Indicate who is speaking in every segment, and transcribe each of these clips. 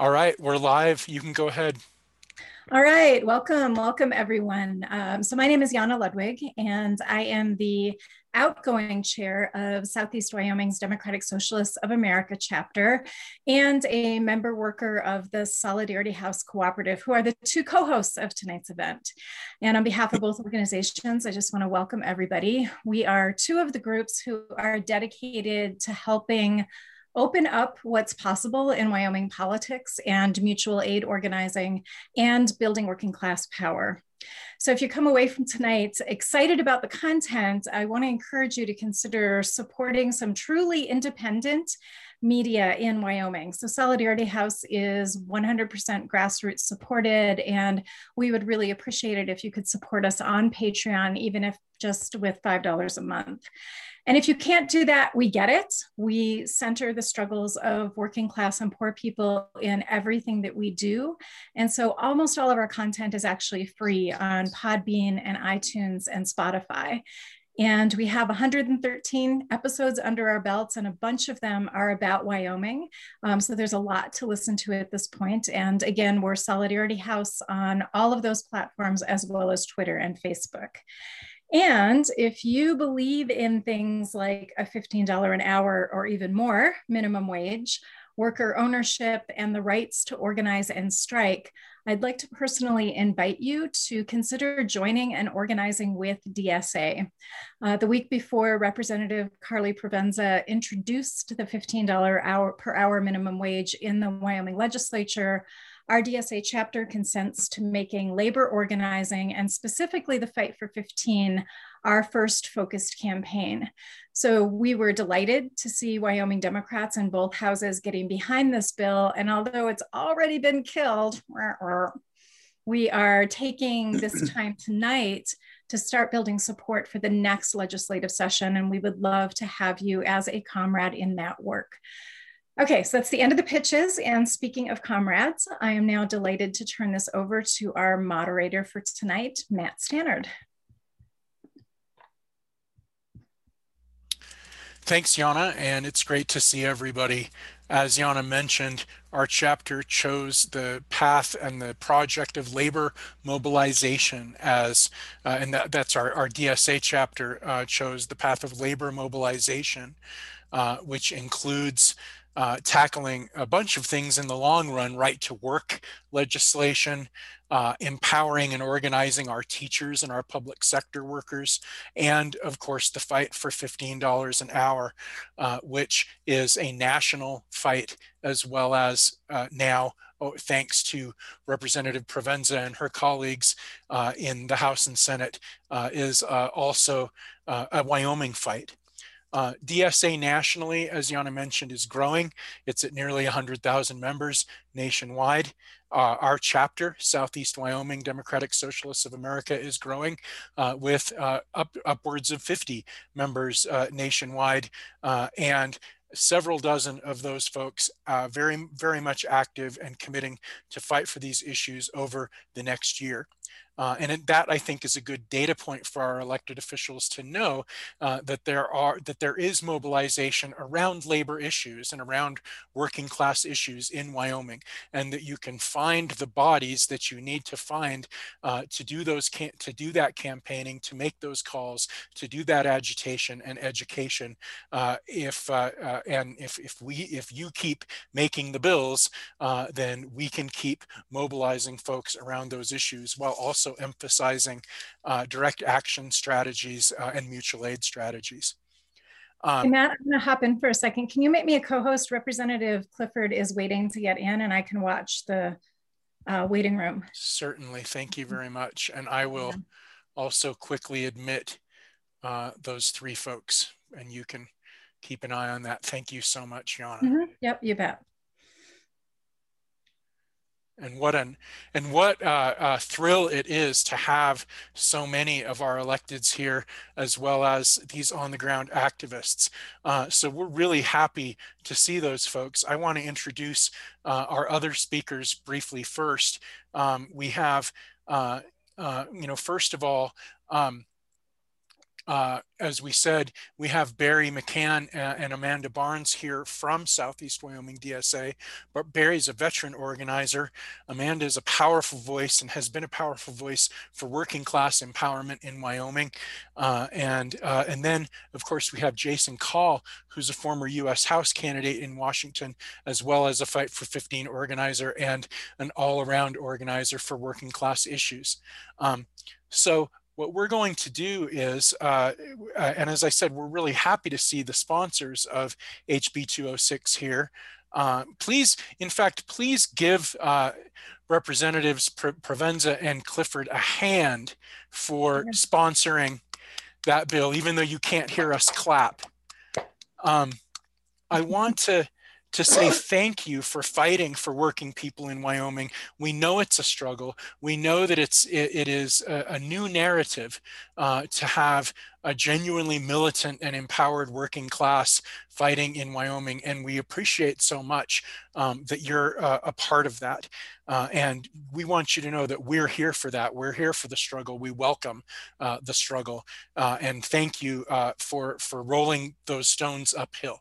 Speaker 1: All right, we're live. You can go ahead.
Speaker 2: All right, welcome, welcome everyone. Um, so my name is Yana Ludwig and I am the outgoing chair of Southeast Wyoming's Democratic Socialists of America chapter and a member worker of the Solidarity House Cooperative, who are the two co-hosts of tonight's event. And on behalf of both organizations, I just wanna welcome everybody. We are two of the groups who are dedicated to helping open up what's possible in Wyoming politics and mutual aid organizing and building working class power. So if you come away from tonight excited about the content, I want to encourage you to consider supporting some truly independent media in Wyoming. So Solidarity House is 100% grassroots supported, and we would really appreciate it if you could support us on Patreon, even if just with $5 a month. And if you can't do that, we get it. We center the struggles of working class and poor people in everything that we do. And so almost all of our content is actually free on Podbean and iTunes and Spotify. And we have 113 episodes under our belts, and a bunch of them are about Wyoming. Um, so there's a lot to listen to at this point. And again, we're Solidarity House on all of those platforms, as well as Twitter and Facebook. And if you believe in things like a $15 an hour or even more minimum wage, worker ownership, and the rights to organize and strike, I'd like to personally invite you to consider joining and organizing with DSA. Uh, the week before, Representative Carly Provenza introduced the $15 hour per hour minimum wage in the Wyoming legislature. Our DSA chapter consents to making labor organizing and specifically the Fight for 15 our first focused campaign. So we were delighted to see Wyoming Democrats in both houses getting behind this bill. And although it's already been killed, we are taking this time tonight to start building support for the next legislative session. And we would love to have you as a comrade in that work. Okay, so that's the end of the pitches. And speaking of comrades, I am now delighted to turn this over to our moderator for tonight, Matt Stannard.
Speaker 1: Thanks, Yana, and it's great to see everybody. As Yana mentioned, our chapter chose the path and the project of labor mobilization as, uh, and that, that's our, our DSA chapter uh, chose the path of labor mobilization, uh, which includes uh, tackling a bunch of things in the long run, right to work legislation, uh, empowering and organizing our teachers and our public sector workers, and of course the fight for $15 an hour, uh, which is a national fight as well as uh, now oh, thanks to Representative Provenza and her colleagues uh, in the House and Senate, uh, is also a Wyoming fight. Uh, DSA nationally, as Yana mentioned, is growing. It's at nearly 100,000 members nationwide. Uh, our chapter, Southeast Wyoming Democratic Socialists of America, is growing uh, with uh, up, upwards of 50 members uh, nationwide. Uh, and several dozen of those folks very, very much active and committing to fight for these issues over the next year. Uh, and that I think is a good data point for our elected officials to know uh, that there are that there is mobilization around labor issues and around working class issues in Wyoming, and that you can find the bodies that you need to find uh, to do those to do that campaigning, to make those calls, to do that agitation and education. Uh, if uh, uh, and if if we if you keep making the bills, then we can keep mobilizing folks around those issues while also also emphasizing uh, direct action strategies uh, and mutual aid strategies.
Speaker 2: Um, hey Matt, I'm going to hop in for a second. Can you make me a co-host? Representative Clifford is waiting to get in, and I can watch the uh, waiting room.
Speaker 1: Certainly, thank you very much. And I will yeah. also quickly admit uh, those three folks, and you can keep an eye on that. Thank you so much, Yana. Mm
Speaker 2: -hmm. Yep, you bet
Speaker 1: and what an and what uh, uh, thrill it is to have so many of our electeds here as well as these on the ground activists. Uh, so we're really happy to see those folks. I want to introduce uh, our other speakers briefly first. Um, we have uh, uh, you know first of all um, uh, as we said, we have Barry McCann and Amanda Barnes here from Southeast Wyoming DSA. But Barry's a veteran organizer. Amanda is a powerful voice and has been a powerful voice for working class empowerment in Wyoming. Uh, and, uh, and then, of course, we have Jason Call, who's a former U.S. House candidate in Washington, as well as a Fight for 15 organizer and an all-around organizer for working class issues. Um, so what we're going to do is, uh, uh, and as I said, we're really happy to see the sponsors of HB 206 here. Uh, please, in fact, please give uh, Representatives Provenza and Clifford a hand for sponsoring that bill, even though you can't hear us clap. Um, I want to to say thank you for fighting for working people in Wyoming. We know it's a struggle. We know that it's it, it is a, a, new narrative uh, to have a genuinely militant and empowered working class fighting in Wyoming, and we appreciate so much um, that you're uh, a part of that. Uh, and we want you to know that we're here for that. We're here for the struggle. We welcome uh, the struggle, uh, and thank you uh, for for rolling those stones uphill.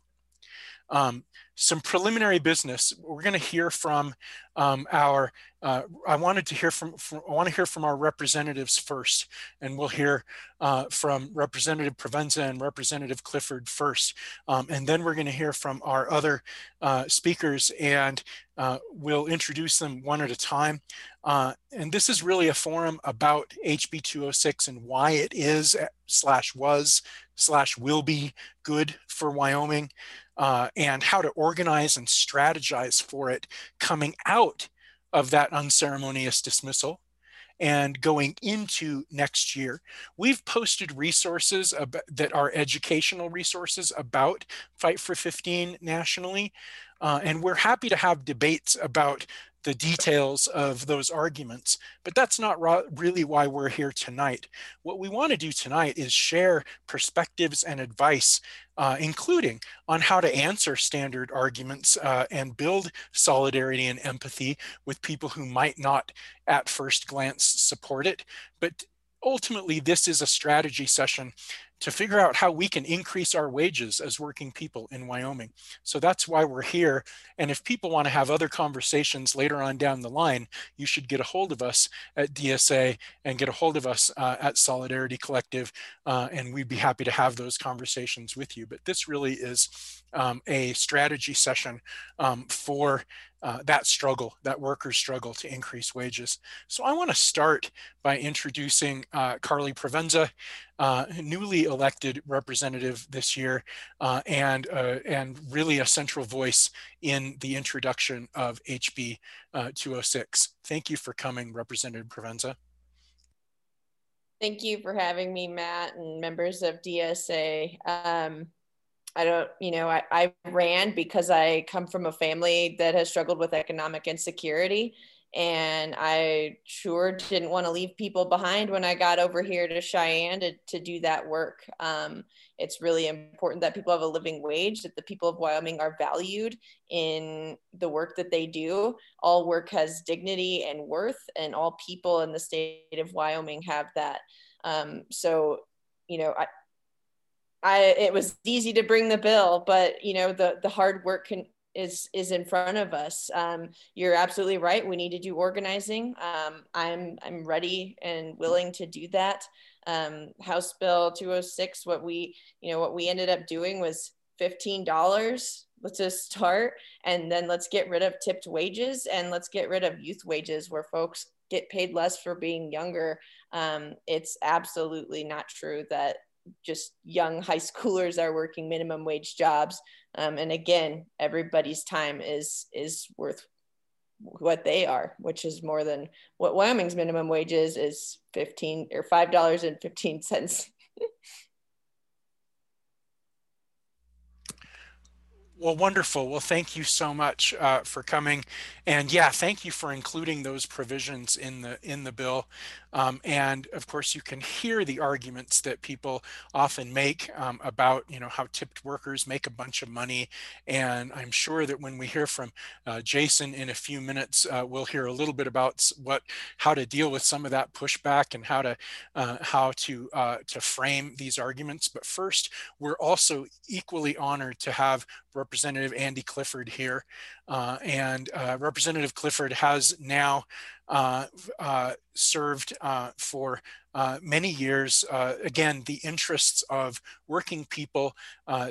Speaker 1: Um, some preliminary business. We're going to hear from um, our, uh, I wanted to hear from, from, I want to hear from our representatives first, and we'll hear uh, from Representative Provenza and Representative Clifford first. Um, and then we're going to hear from our other uh, speakers and uh, we'll introduce them one at a time. Uh, and this is really a forum about HB 206 and why it is slash was slash will be good for Wyoming uh, and how to organize and strategize for it coming out of that unceremonious dismissal and going into next year. We've posted resources that are educational resources about Fight for 15 nationally. Uh, and we're happy to have debates about the details of those arguments, but that's not really why we're here tonight. What we want to do tonight is share perspectives and advice, uh, including on how to answer standard arguments uh, and build solidarity and empathy with people who might not at first glance support it. But ultimately, this is a strategy session to figure out how we can increase our wages as working people in Wyoming. So that's why we're here. And if people want to have other conversations later on down the line, you should get a hold of us at DSA and get a hold of us uh, at Solidarity Collective. Uh, and we'd be happy to have those conversations with you. But this really is um, a strategy session um, for uh, that struggle, that workers struggle to increase wages. So I want to start by introducing uh, Carly Provenza, uh, newly elected representative this year, uh, and uh, and really a central voice in the introduction of HB uh, 206. Thank you for coming, Representative Provenza.
Speaker 3: Thank you for having me, Matt, and members of DSA. Um, I don't, you know, I, I ran because I come from a family that has struggled with economic insecurity. And I sure didn't want to leave people behind when I got over here to Cheyenne to, to do that work. Um, it's really important that people have a living wage, that the people of Wyoming are valued in the work that they do. All work has dignity and worth, and all people in the state of Wyoming have that. Um, so, you know, I, I it was easy to bring the bill, but you know the the hard work can is is in front of us. Um, you're absolutely right. We need to do organizing. Um, I'm I'm ready and willing to do that. Um, House Bill 206. What we you know what we ended up doing was fifteen dollars. Let's just start, and then let's get rid of tipped wages, and let's get rid of youth wages, where folks get paid less for being younger. Um, it's absolutely not true that just young high schoolers are working minimum wage jobs. Um, and again everybody's time is is worth what they are which is more than what wyoming's minimum wage is is 15 or five dollars and 15 cents
Speaker 1: Well, wonderful. Well, thank you so much uh, for coming, and yeah, thank you for including those provisions in the in the bill. Um, and of course, you can hear the arguments that people often make um, about, you know, how tipped workers make a bunch of money. And I'm sure that when we hear from uh, Jason in a few minutes, uh, we'll hear a little bit about what, how to deal with some of that pushback and how to, uh, how to, uh, to frame these arguments. But first, we're also equally honored to have Representative Andi Clifford here. Uh, and uh, Representative Clifford has now uh, uh, served uh, for uh, many years. Uh, again, the interests of working people,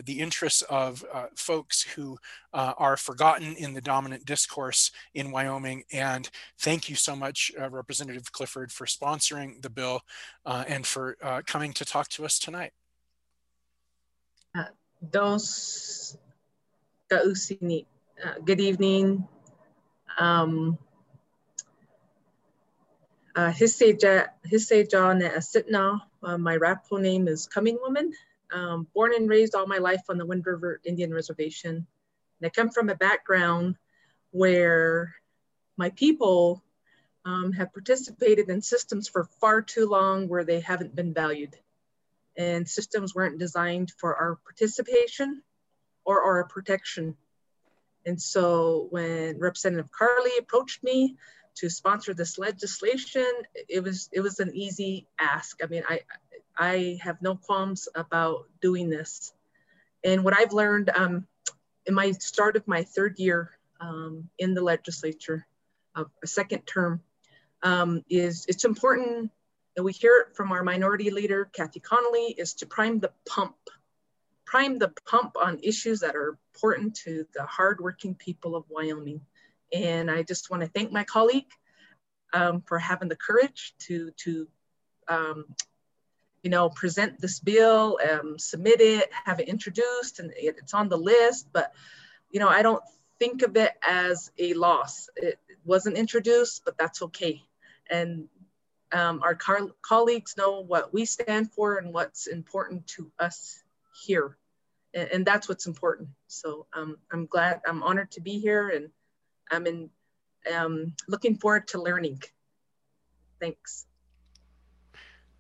Speaker 1: the interests of folks who are forgotten in the dominant discourse in Wyoming. And thank you so much, Representative Clifford, for sponsoring the bill and for coming to talk to us tonight.
Speaker 4: Dos good evening. Um, uh, uh, my Arapaho name is Coming Woman. Um, born and raised all my life on the Wind River Indian Reservation. And I come from a background where my people um, have participated in systems for far too long where they haven't been valued. And systems weren't designed for our participation or our protection. And so when Representative Carly approached me to sponsor this legislation, it was it was an easy ask. I mean, I I have no qualms about doing this. And what I've learned um, in my start of my third year um, in the legislature, of a second term, um, is it's important that we hear it from our minority leader, Cathy Connolly, is to prime the pump. Prime the pump on issues that are important to the hardworking people of Wyoming. And I just want to thank my colleague um, for having the courage to, to um, you know, present this bill, um, submit it, have it introduced, and it, it's on the list. But, you know, I don't think of it as a loss. It, wasn't introduced, but that's okay. And um, our colleagues know what we stand for and what's important to us here. And, and that's what's important. So um, I'm glad, I'm honored to be here and I'm in, um, looking forward to learning. Thanks.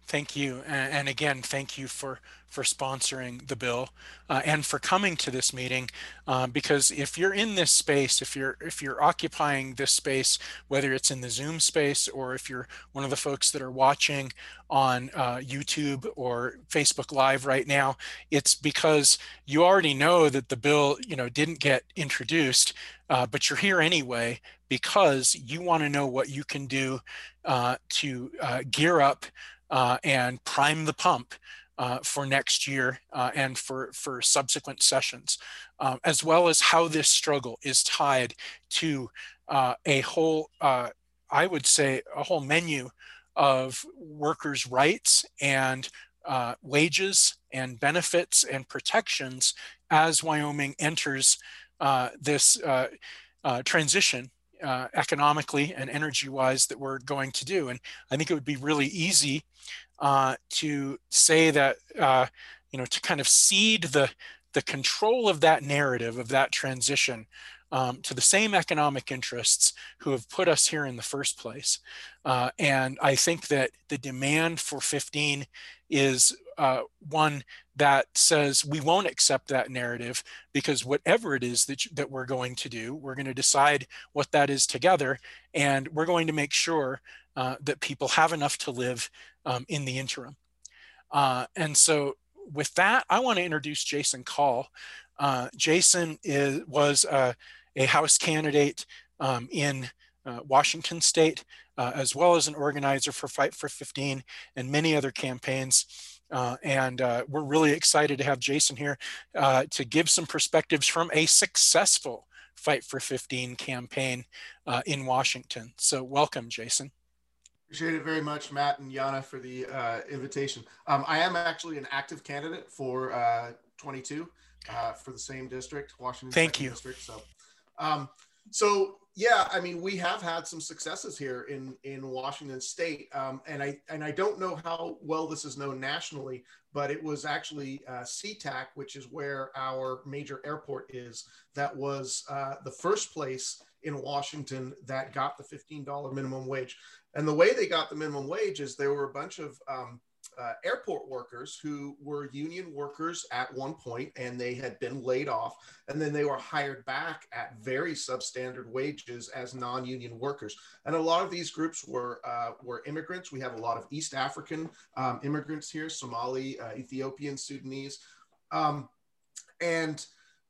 Speaker 1: Thank you. And again, thank you for, for sponsoring the bill uh, and for coming to this meeting. Uh, because if you're in this space, if you're if you're occupying this space, whether it's in the Zoom space or if you're one of the folks that are watching on uh, YouTube or Facebook Live right now, it's because you already know that the bill, you know, didn't get introduced, uh, but you're here anyway because you want to know what you can do uh, to uh, gear up uh, and prime the pump uh, for next year uh, and for, for subsequent sessions, um, as well as how this struggle is tied to uh, a whole, uh, I would say, a whole menu of workers' rights and uh, wages and benefits and protections as Wyoming enters this transition uh, economically and energy wise that we're going to do. And I think it would be really easy uh, to say that, uh, you know, to kind of cede the, the control of that narrative of that transition um, to the same economic interests who have put us here in the first place. Uh, and I think that the demand for 15 is uh, one that says we won't accept that narrative because whatever it is that, you, that we're going to do, we're going to decide what that is together. And we're going to make sure uh, that people have enough to live um, in the interim. Uh, and so with that, I want to introduce Jason Call. Uh, Jason is, was a House candidate um, in uh, Washington State, uh, as well as an organizer for Fight for 15 and many other campaigns. Uh, and uh, we're really excited to have Jason here uh, to give some perspectives from a successful Fight for 15 campaign uh, in Washington. So welcome, Jason.
Speaker 5: Appreciate it very much, Matt and Yana, for the uh, invitation. Um, I am actually an active candidate for uh, 22 for the same district, Washington
Speaker 1: Thank you.
Speaker 5: District. So, um, so yeah, I mean, we have had some successes here in in Washington State, um, and I and I don't know how well this is known nationally, but it was actually uh, SeaTac, which is where our major airport is, that was uh, the first place in Washington that got the fifteen dollar minimum wage. And the way they got the minimum wage is there were a bunch of um, uh, airport workers who were union workers at one point and they had been laid off and then they were hired back at very substandard wages as non-union workers. And a lot of these groups were uh, were immigrants. We have a lot of east african um, immigrants here somali uh, ethiopian sudanese. Um, and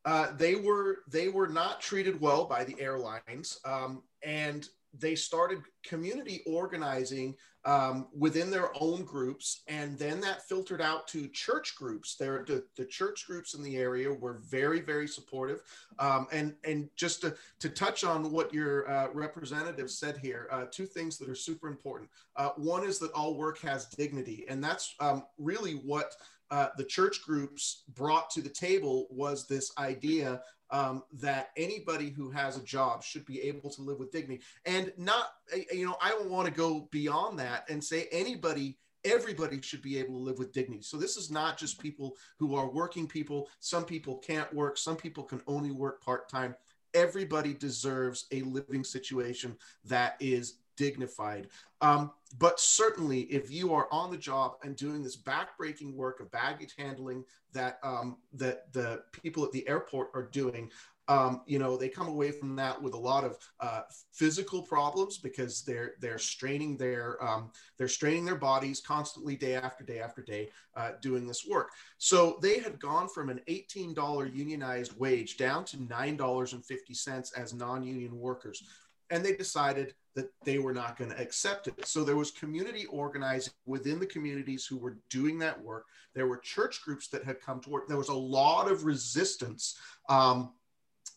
Speaker 5: uh, they were they were not treated well by the airlines um, and they started community organizing um, within their own groups, and then that filtered out to church groups. There, the, the church groups in the area were very, very supportive. Um, and and just to, to touch on what your uh, representative said here, uh, two things that are super important. Uh, one is that all work has dignity, and that's um, really what uh, the church groups brought to the table was this idea um, that anybody who has a job should be able to live with dignity. And not you know i don't want to go beyond that and say anybody everybody should be able to live with dignity. So this is not just people who are working people. Some people can't work. Some people can only work part-time. Everybody deserves a living situation that is dignified. Um, but certainly, if you are on the job and doing this backbreaking work of baggage handling that um, that the people at the airport are doing, um, you know, they come away from that with a lot of uh, physical problems because they're they're straining their um, they're straining their bodies constantly day after day after day uh, doing this work. So they had gone from an $18 unionized wage down to $9.50 as non-union workers, and they decided that they were not going to accept it. So there was community organizing within the communities who were doing that work. There were church groups that had come to work. There was a lot of resistance um,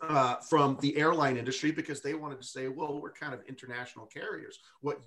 Speaker 5: uh, from the airline industry because they wanted to say, well, we're kind of international carriers. What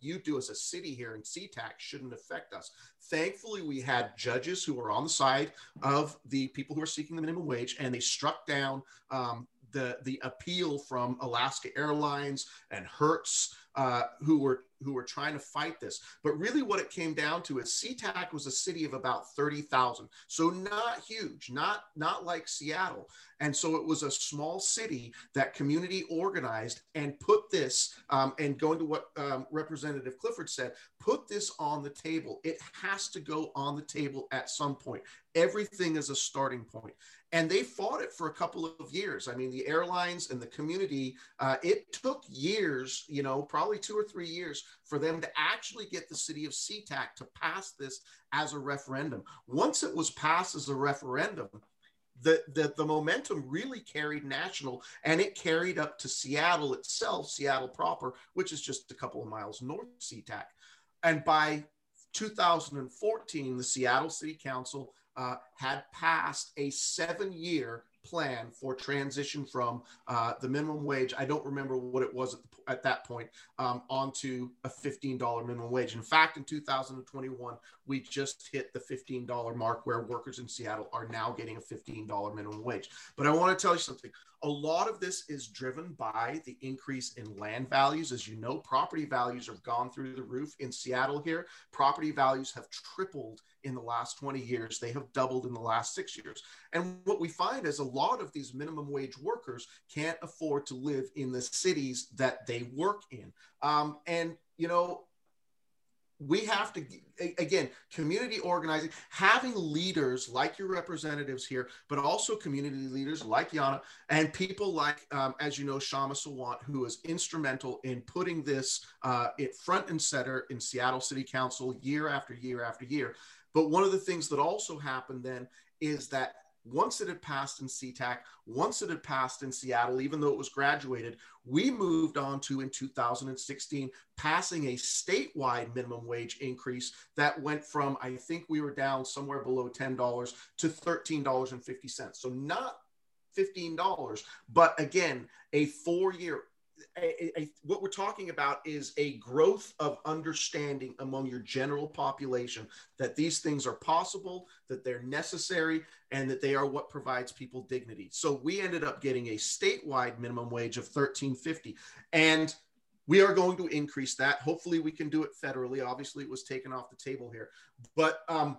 Speaker 5: you do as a city here in SeaTac shouldn't affect us. Thankfully, we had judges who were on the side of the people who are seeking the minimum wage, and they struck down um, the the appeal from Alaska Airlines and Hertz, uh, who were who were trying to fight this. But really, what it came down to is SeaTac was a city of about thirty thousand, so not huge, not not like Seattle. And so it was a small city that community organized and put this. Um, and going to what um, Representative Clifford said, put this on the table. It has to go on the table at some point. Everything is a starting point and they fought it for a couple of years. I mean, the airlines and the community, uh, it took years, you know, probably two or three years for them to actually get the city of SeaTac to pass this as a referendum. Once it was passed as a referendum, the, the, the momentum really carried national and it carried up to Seattle itself, Seattle proper, which is just a couple of miles north SeaTac. And by 2014, the Seattle City Council uh, had passed a seven year plan for transition from uh, the minimum wage. I don't remember what it was at, the, at that point um, onto a $15 minimum wage. In fact, in 2021, we just hit the $15 mark where workers in Seattle are now getting a $15 minimum wage. But I want to tell you something. A lot of this is driven by the increase in land values. As you know, property values have gone through the roof in Seattle here. Property values have tripled in the last 20 years. They have doubled in the last six years. And what we find is a lot of these minimum wage workers can't afford to live in the cities that they work in. Um, and, you know, we have to again community organizing having leaders like your representatives here but also community leaders like yana and people like um, as you know Kshama Sawant who is instrumental in putting this uh, it front and center in seattle city council year after year after year. But one of the things that also happened then is that once it had passed in SeaTac, once it had passed in Seattle, even though it was graduated, we moved on to in 2016 passing a statewide minimum wage increase that went from, I think we were down somewhere below $10 to $13.50. So not $15, but again, a four year a, a, what we're talking about is a growth of understanding among your general population that these things are possible, that they're necessary, and that they are what provides people dignity. So we ended up getting a statewide minimum wage of 1350 and we are going to increase that. Hopefully, we can do it federally. Obviously, it was taken off the table here, but um,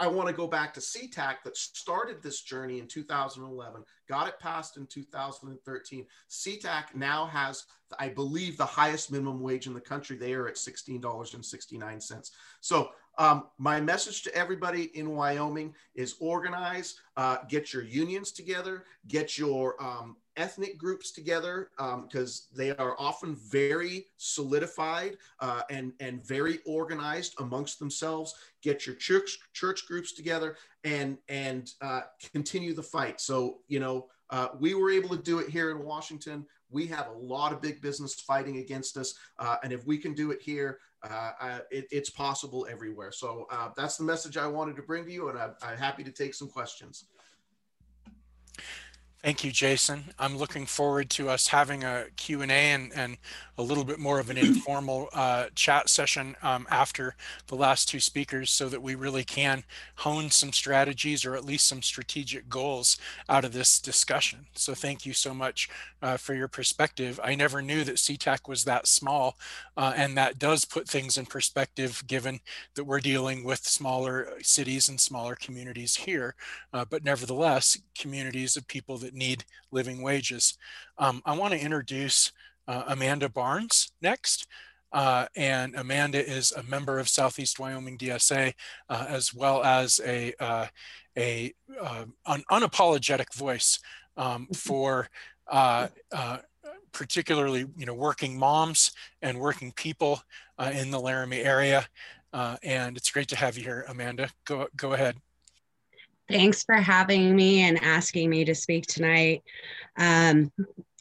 Speaker 5: I want to go back to SeaTac that started this journey in 2011, got it passed in 2013. SeaTac now has, I believe, the highest minimum wage in the country. They are at $16.69. So um, my message to everybody in Wyoming is organize, uh, get your unions together, get your um, ethnic groups together because um, they are often very solidified uh, and and very organized amongst themselves. Get your church church groups together and and uh, continue the fight. So you know uh, we were able to do it here in Washington. We have a lot of big business fighting against us, uh, and if we can do it here, uh, it, it's possible everywhere. So uh, that's the message I wanted to bring to you, and I'm, I'm happy to take some questions.
Speaker 1: Thank you, Jason. I'm looking forward to us having a Q&A and, and a little bit more of an informal uh, chat session um, after the last two speakers so that we really can hone some strategies or at least some strategic goals out of this discussion. So thank you so much uh, for your perspective. I never knew that SeaTac was that small uh, and that does put things in perspective given that we're dealing with smaller cities and smaller communities here, uh, but nevertheless, communities of people that need living wages. Um, I want to introduce uh, Amanda Barnes next. Uh, and Amanda is a member of Southeast Wyoming DSA, uh, as well as a, uh, a uh, an unapologetic voice um, for uh, particularly you know working moms and working people in the Laramie area. and it's great to have you here, Amanda. Go go ahead.
Speaker 6: Thanks for having me and asking me to speak tonight. Um,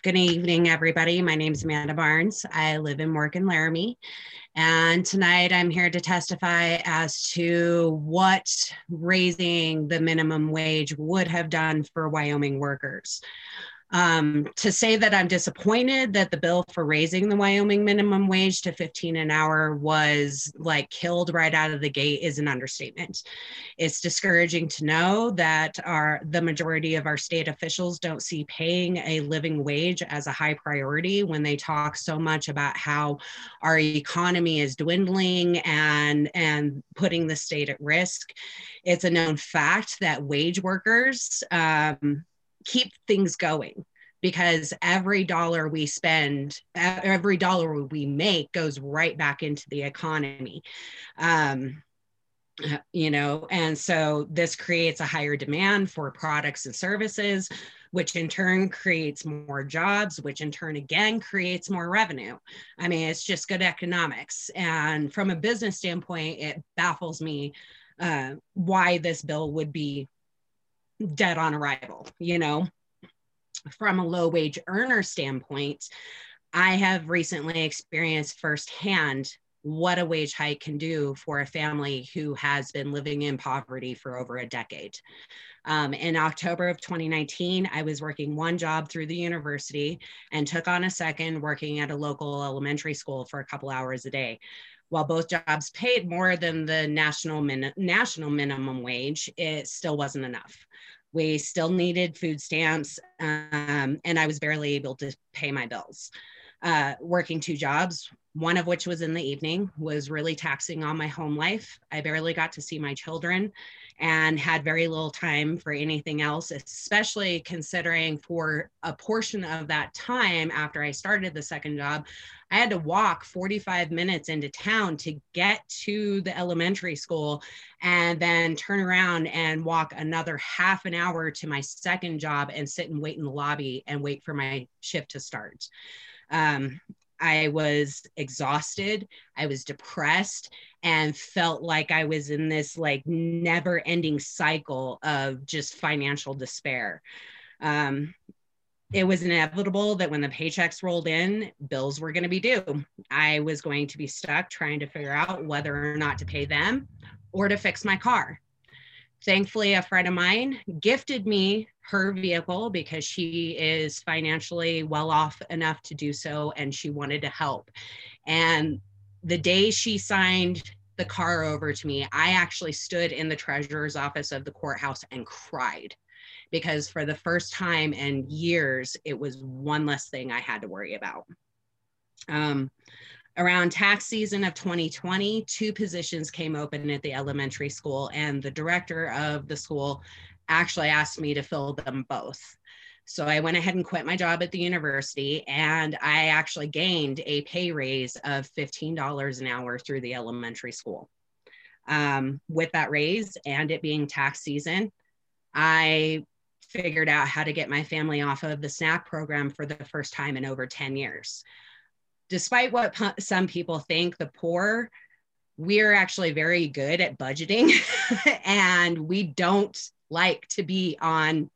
Speaker 6: Good evening, everybody. My name is Amanda Barnes. I live in Morgan, Laramie. And tonight I'm here to testify as to what raising the minimum wage would have done for Wyoming workers. Um, to say that I'm disappointed that the bill for raising the Wyoming minimum wage to 15 an hour was like killed right out of the gate is an understatement. It's discouraging to know that our the majority of our state officials don't see paying a living wage as a high priority when they talk so much about how our economy is dwindling and and putting the state at risk. It's a known fact that wage workers um, keep things going because every dollar we spend every dollar we make goes right back into the economy. Um, you know and so this creates a higher demand for products and services which in turn creates more jobs which in turn again creates more revenue. I mean it's just good economics. And from a business standpoint it baffles me uh, why this bill would be dead on arrival, you know, from a low wage earner standpoint, I have recently experienced firsthand what a wage hike can do for a family who has been living in poverty for over a decade. Um, in October of 2019, I was working one job through the university and took on a second working at a local elementary school for a couple hours a day. While both jobs paid more than the national min- national minimum wage, it still wasn't enough. We still needed food stamps, um, and I was barely able to pay my bills. Uh, working two jobs, one of which was in the evening, was really taxing on my home life. I barely got to see my children and had very little time for anything else, especially considering for a portion of that time after I started the second job, I had to walk 45 minutes into town to get to the elementary school and then turn around and walk another half an hour to my second job and sit and wait in the lobby and wait for my shift to start. Um, I was exhausted, I was depressed, and felt like I was in this like never ending cycle of just financial despair. Um, it was inevitable that when the paychecks rolled in, bills were going to be due. I was going to be stuck trying to figure out whether or not to pay them or to fix my car. Thankfully, a friend of mine gifted me her vehicle because she is financially well off enough to do so and she wanted to help. And the day she signed the car over to me, I actually stood in the treasurer's office of the courthouse and cried because for the first time in years, it was one less thing I had to worry about. Um, around tax season of 2020, two positions came open at the elementary school, and the director of the school actually asked me to fill them both. So I went ahead and quit my job at the university, and I actually gained a pay raise of $15 an hour through the elementary school. Um, with that raise and it being tax season, I figured out how to get my family off of the SNAP program for the first time in over 10 years. Despite what some people think, the poor, we're actually very good at budgeting and we don't like to be on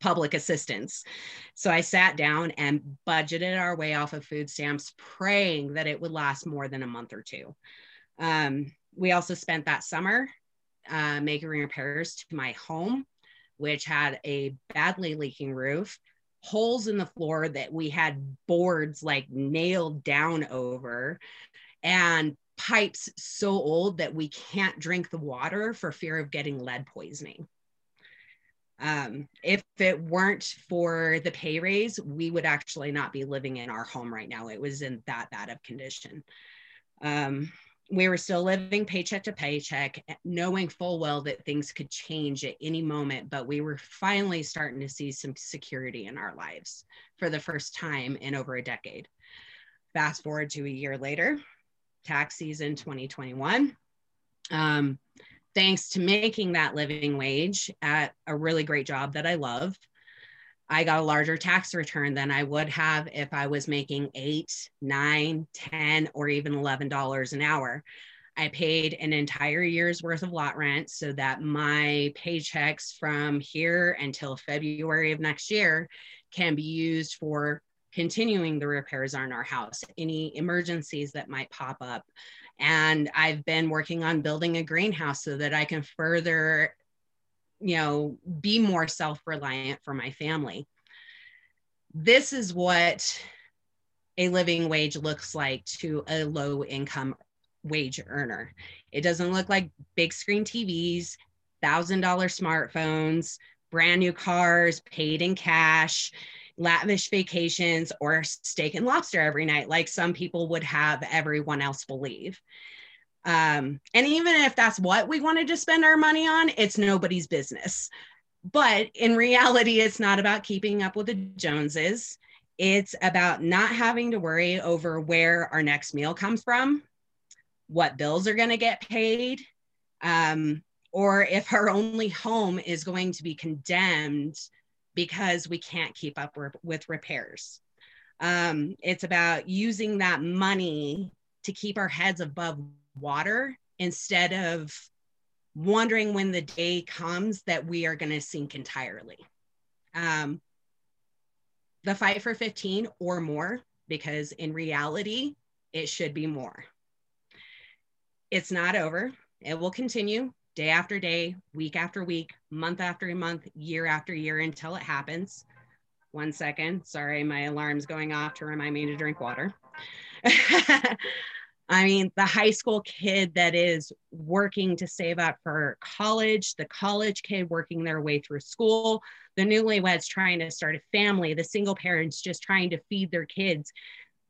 Speaker 6: public assistance. So I sat down and budgeted our way off of food stamps, praying that it would last more than a month or two. Um, we also spent that summer uh, making repairs to my home, which had a badly leaking roof, holes in the floor that we had boards like nailed down over, and pipes so old that we can't drink the water for fear of getting lead poisoning. Um, if it weren't for the pay raise, we would actually not be living in our home right now. It was in that bad of condition. Um, we were still living paycheck to paycheck, knowing full well that things could change at any moment, but we were finally starting to see some security in our lives for the first time in over a decade. Fast forward to a year later, tax season 2021. Um, thanks to making that living wage at a really great job that I love, I got a larger tax return than I would have if I was making eight, nine, 10, or even $11 an hour. I paid an entire year's worth of lot rent so that my paychecks from here until February of next year can be used for continuing the repairs on our house, any emergencies that might pop up, and I've been working on building a greenhouse so that I can further, you know, be more self reliant for my family. This is what a living wage looks like to a low income wage earner. It doesn't look like big screen TVs, $1,000 smartphones, brand new cars, paid in cash lavish vacations or steak and lobster every night, like some people would have everyone else believe. Um, and even if that's what we wanted to spend our money on, it's nobody's business. But in reality, it's not about keeping up with the Joneses. It's about not having to worry over where our next meal comes from, what bills are going to get paid, um, or if our only home is going to be condemned because we can't keep up with repairs. Um, it's about using that money to keep our heads above water instead of wondering when the day comes that we are going to sink entirely. Um, the fight for 15 or more, because in reality, it should be more. It's not over. It will continue day after day, week after week, month after month, year after year until it happens. One second. Sorry, my alarm's going off to remind me to drink water. I mean, the high school kid that is working to save up for college, the college kid working their way through school, the newlyweds trying to start a family, the single parents just trying to feed their kids,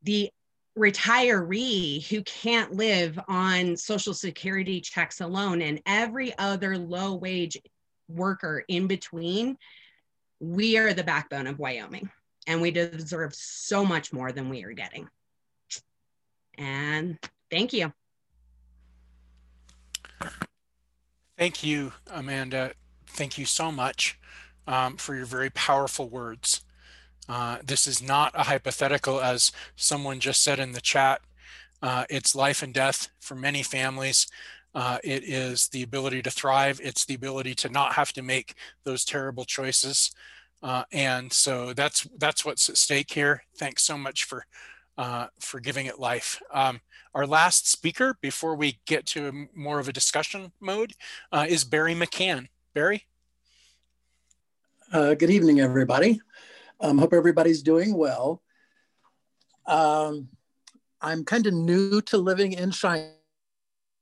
Speaker 6: the retiree who can't live on social security checks alone and every other low wage worker in between we are the backbone of wyoming and we deserve so much more than we are getting and thank you
Speaker 1: thank you amanda thank you so much um, for your very powerful words uh, this is not a hypothetical, as someone just said in the chat. Uh, it's life and death for many families. Uh, it is the ability to thrive. It's the ability to not have to make those terrible choices. Uh, and so that's that's what's at stake here. Thanks so much for uh, for giving it life. Um, our last speaker before we get to more of a discussion mode is Barry McCann. Barry?
Speaker 7: Uh, good evening, everybody. Um, hope everybody's doing well. Um, I'm kind of new to living in Cheyenne.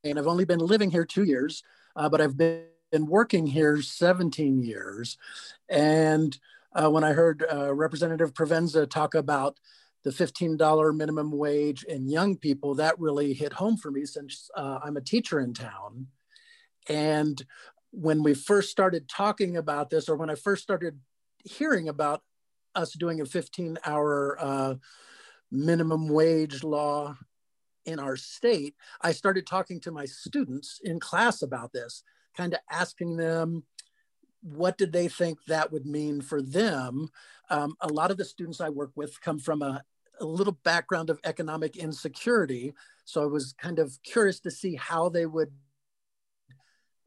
Speaker 7: I've only been living here two years, uh, but I've been working here 17 years. And uh, when I heard uh, Representative Provenza talk about the $15 minimum wage and young people, that really hit home for me since uh, I'm a teacher in town. And when we first started talking about this, or when I first started hearing about us doing a 15 hour uh, minimum wage law in our state, I started talking to my students in class about this, kind of asking them what did they think that would mean for them. Um, a lot of the students I work with come from a, a little background of economic insecurity. So I was kind of curious to see how they would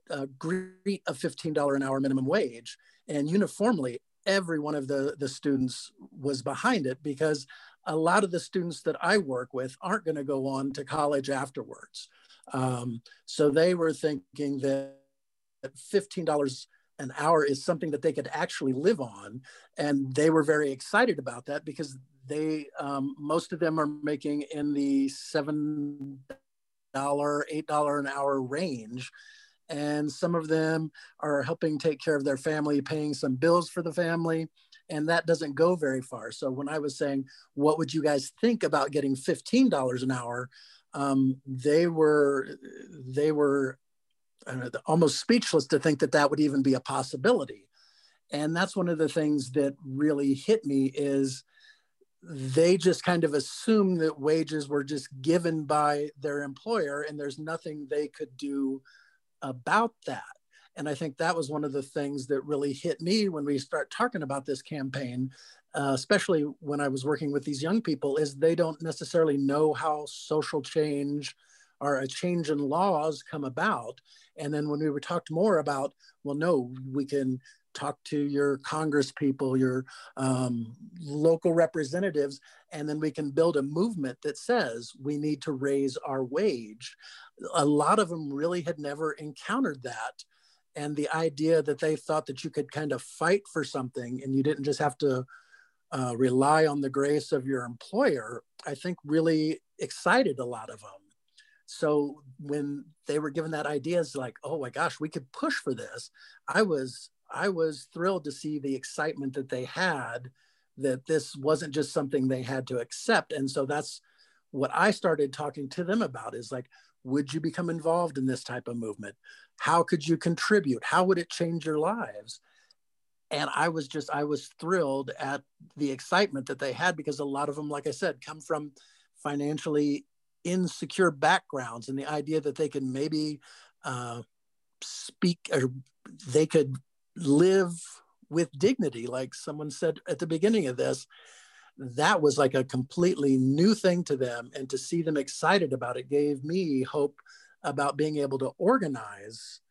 Speaker 7: uh, greet a $15 an hour minimum wage. And uniformly, every one of the, the students was behind it because a lot of the students that I work with aren't going to go on to college afterwards. Um, so they were thinking that $15 an hour is something that they could actually live on. And they were very excited about that because they, um, most of them are making in the $7, $8 an hour range and some of them are helping take care of their family, paying some bills for the family, and that doesn't go very far. So when I was saying, what would you guys think about getting $15 an hour? Um, they were, they were uh, almost speechless to think that that would even be a possibility. And that's one of the things that really hit me is they just kind of assumed that wages were just given by their employer and there's nothing they could do about that. And I think that was one of the things that really hit me when we start talking about this campaign, uh, especially when I was working with these young people, is they don't necessarily know how social change or a change in laws come about. And then when we were talked more about, well, no, we can talk to your congress people, your um, local representatives, and then we can build a movement that says we need to raise our wage. A lot of them really had never encountered that. And the idea that they thought that you could kind of fight for something and you didn't just have to uh, rely on the grace of your employer, I think really excited a lot of them. So when they were given that idea, it's like, oh my gosh, we could push for this. I was I was thrilled to see the excitement that they had that this wasn't just something they had to accept. And so that's what I started talking to them about is like, would you become involved in this type of movement? How could you contribute? How would it change your lives? And I was just, I was thrilled at the excitement that they had because a lot of them, like I said, come from financially insecure backgrounds and the idea that they can maybe uh, speak or they could live with dignity, like someone said at the beginning of this. That was like a completely new thing to them. And to see them excited about it gave me hope about being able to organize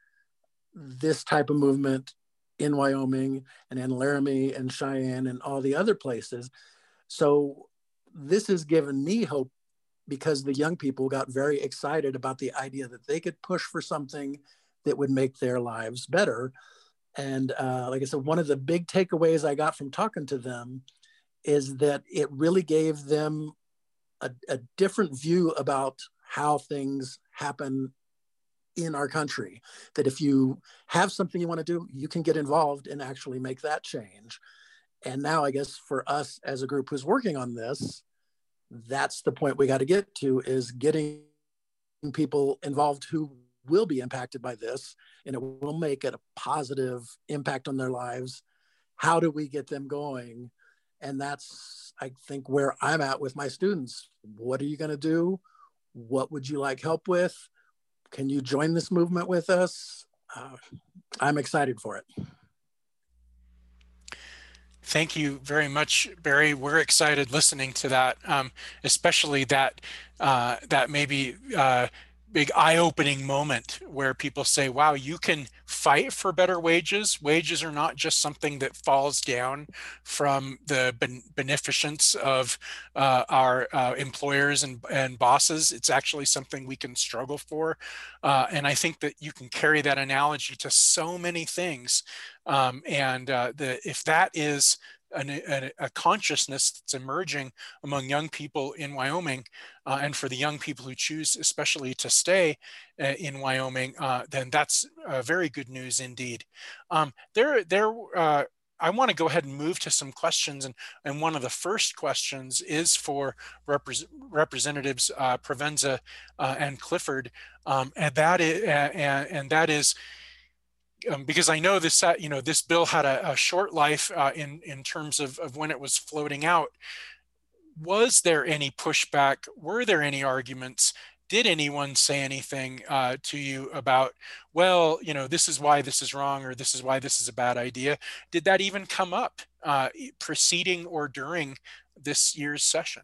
Speaker 7: this type of movement in Wyoming and in Laramie and Cheyenne and all the other places. So this has given me hope because the young people got very excited about the idea that they could push for something that would make their lives better. And uh, like I said, one of the big takeaways I got from talking to them is that it really gave them a, a different view about how things happen in our country. That if you have something you want to do, you can get involved and actually make that change. And now, I guess for us as a group who's working on this, that's the point we got to get to is getting people involved who will be impacted by this and it will make it a positive impact on their lives. How do we get them going? And that's, I think, where I'm at with my students. What are you going to do? What would you like help with? Can you join this movement with us? Uh, I'm excited for it.
Speaker 1: Thank you very much, Barry. We're excited listening to that, um, especially that uh, that maybe uh, big eye-opening moment where people say wow you can fight for better wages. Wages are not just something that falls down from the ben- beneficence of uh, our uh, employers and, and bosses. It's actually something we can struggle for uh, and i think that you can carry that analogy to so many things um, and uh, the, if that is an, a, a, consciousness that's emerging among young people in Wyoming, uh, and for the young people who choose, especially to stay uh, in Wyoming, uh, then that's very good news indeed. Um, there, there. Uh, I want to go ahead and move to some questions, and, and one of the first questions is for Repres Representatives uh, Provenza uh, and Clifford, um, and that is, and that is um, because I know this, uh, you know, this bill had a, a short life uh, in in terms of, of when it was floating out. Was there any pushback? Were there any arguments? Did anyone say anything uh, to you about, well, you know, this is why this is wrong or this is why this is a bad idea? Did that even come up uh, preceding or during this year's session?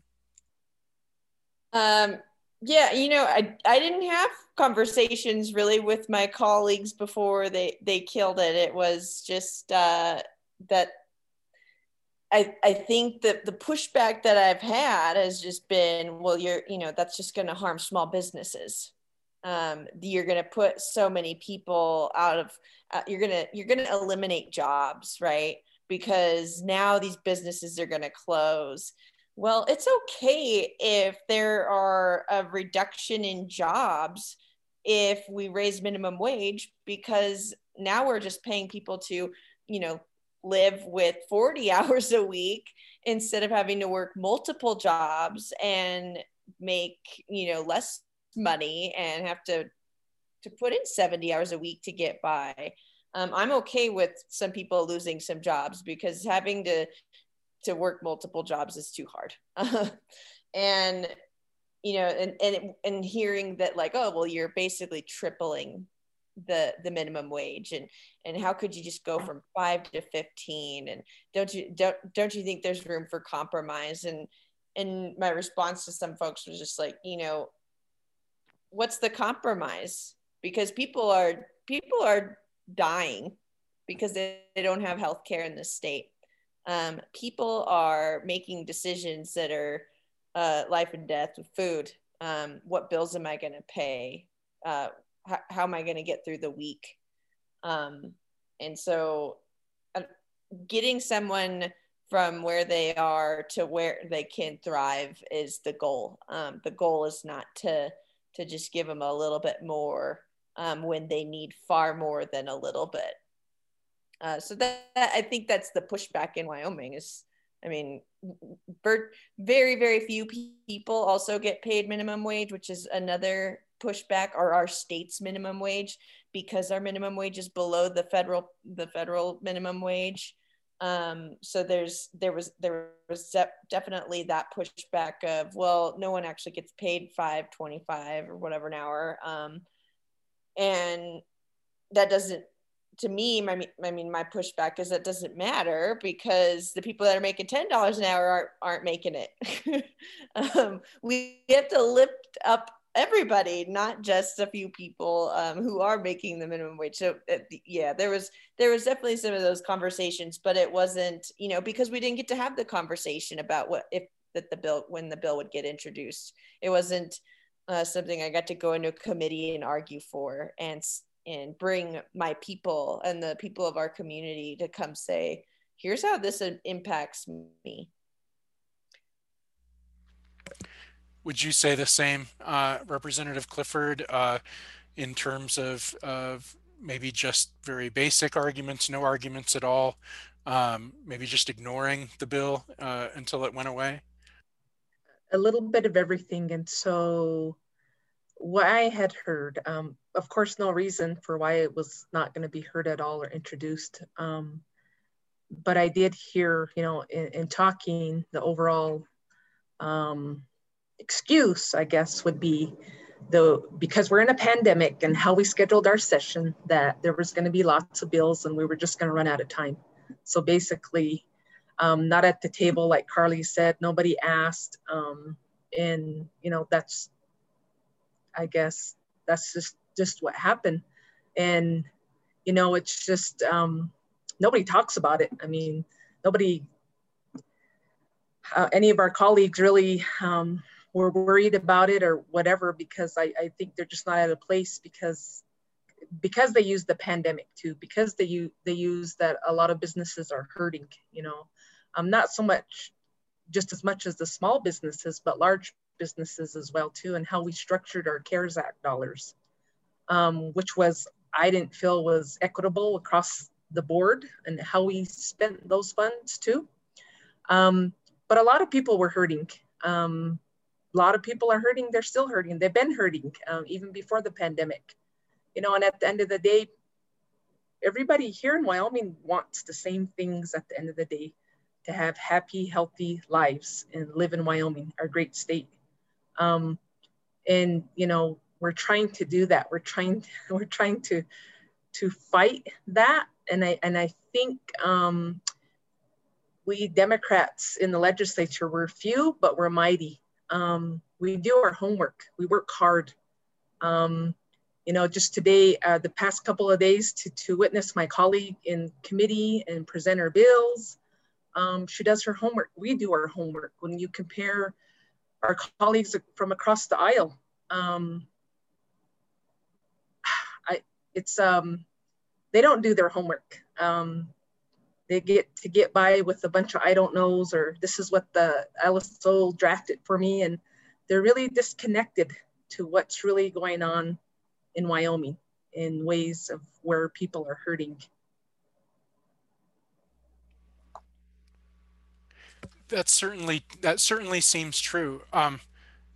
Speaker 3: Um, yeah, you know, I I didn't have conversations really with my colleagues before they they killed it. It was just uh, that I I think that the pushback that I've had has just been, well, you're you know that's just going to harm small businesses. Um, you're going to put so many people out of uh, you're going to you're going to eliminate jobs, right? Because now these businesses are going to close well, it's okay if there are a reduction in jobs if we raise minimum wage because now we're just paying people to, you know, live with 40 hours a week instead of having to work multiple jobs and make, you know, less money and have to to put in 70 hours a week to get by. Um, I'm okay with some people losing some jobs because having to to work multiple jobs is too hard. and you know, and and and hearing that like, oh, well, you're basically tripling the the minimum wage and and how could you just go from 5 to 15 and don't you don't don't you think there's room for compromise? And and my response to some folks was just like you know what's the compromise? Because people are people are dying because they, they don't have health care in the state. Um, people are making decisions that are uh, life and death with food. Um, what bills am I going to pay? Uh, how, how, am I going to get through the week? Um, and so, uh, getting someone from where they are to where they can thrive is the goal. Um, the goal is not to to just give them a little bit more um, when they need far more than a little bit. Uh, so that, that, I think that's the pushback in Wyoming is, I mean, very, very few people also get paid minimum wage, which is another pushback or our state's minimum wage because our minimum wage is below the federal, the federal minimum wage. Um, so there's, there was, there was definitely that pushback of, well, no one actually gets paid 525 or whatever an hour. Um, and that doesn't to me, my, I mean, my pushback is that doesn't matter because the people that are making ten dollars an hour aren't aren't making it. um, we have to lift up everybody, not just a few people um, who are making the minimum wage. So uh, yeah, there was there was definitely some of those conversations, but it wasn't you know because we didn't get to have the conversation about what if that the bill when the bill would get introduced. It wasn't uh, something I got to go into a committee and argue for and and bring my people and the people of our community to come say, here's how this impacts me.
Speaker 1: Would you say the same, uh, Representative Clifford, uh, in terms of, of maybe just very basic arguments, no arguments at all, um, maybe just ignoring the bill uh, until it went away?
Speaker 4: A little bit of everything. And so what I had heard, um, of course, no reason for why it was not going to be heard at all or introduced. Um, but I did hear, you know, in, in talking, the overall um, excuse, I guess, would be the because we're in a pandemic and how we scheduled our session that there was going to be lots of bills and we were just going to run out of time. So basically, um, not at the table, like Karlee said, nobody asked. Um, and, you know, that's I guess that's just just what happened. And you know it's just um, nobody talks about it. I mean nobody uh, any of our colleagues really um, were worried about it or whatever because I, I think they're just not at a place because because they use the pandemic too because they use they use that a lot of businesses are hurting you know. Um, not so much just as much as the small businesses but large businesses as well too and how we structured our cares act dollars um, which was i didn't feel was equitable across the board and how we spent those funds too. Um, but a lot of people were hurting. Um, a lot of people are hurting. They're still hurting. They've been hurting um, even before the pandemic. You know and at the end of the day everybody here in wyoming wants the same things at the end of the day to have happy healthy lives and live in wyoming our great state um, and you know we're trying to do that we're trying we're trying to to fight that and i and i think um, we democrats in the legislature we're few but we're mighty um, we do our homework we work hard um, you know, just today, uh, the past couple of days to, to witness my colleague in committee and present her bills. Um, she does her homework. We do our homework. When you compare our colleagues from across the aisle, um, I, it's, um, they don't do their homework. Um, they get to get by with a bunch of I don't knows or this is what the LSO drafted for me. And they're really disconnected to what's really going on in Wyoming in ways of where people are hurting.
Speaker 1: That certainly that certainly seems true. Um,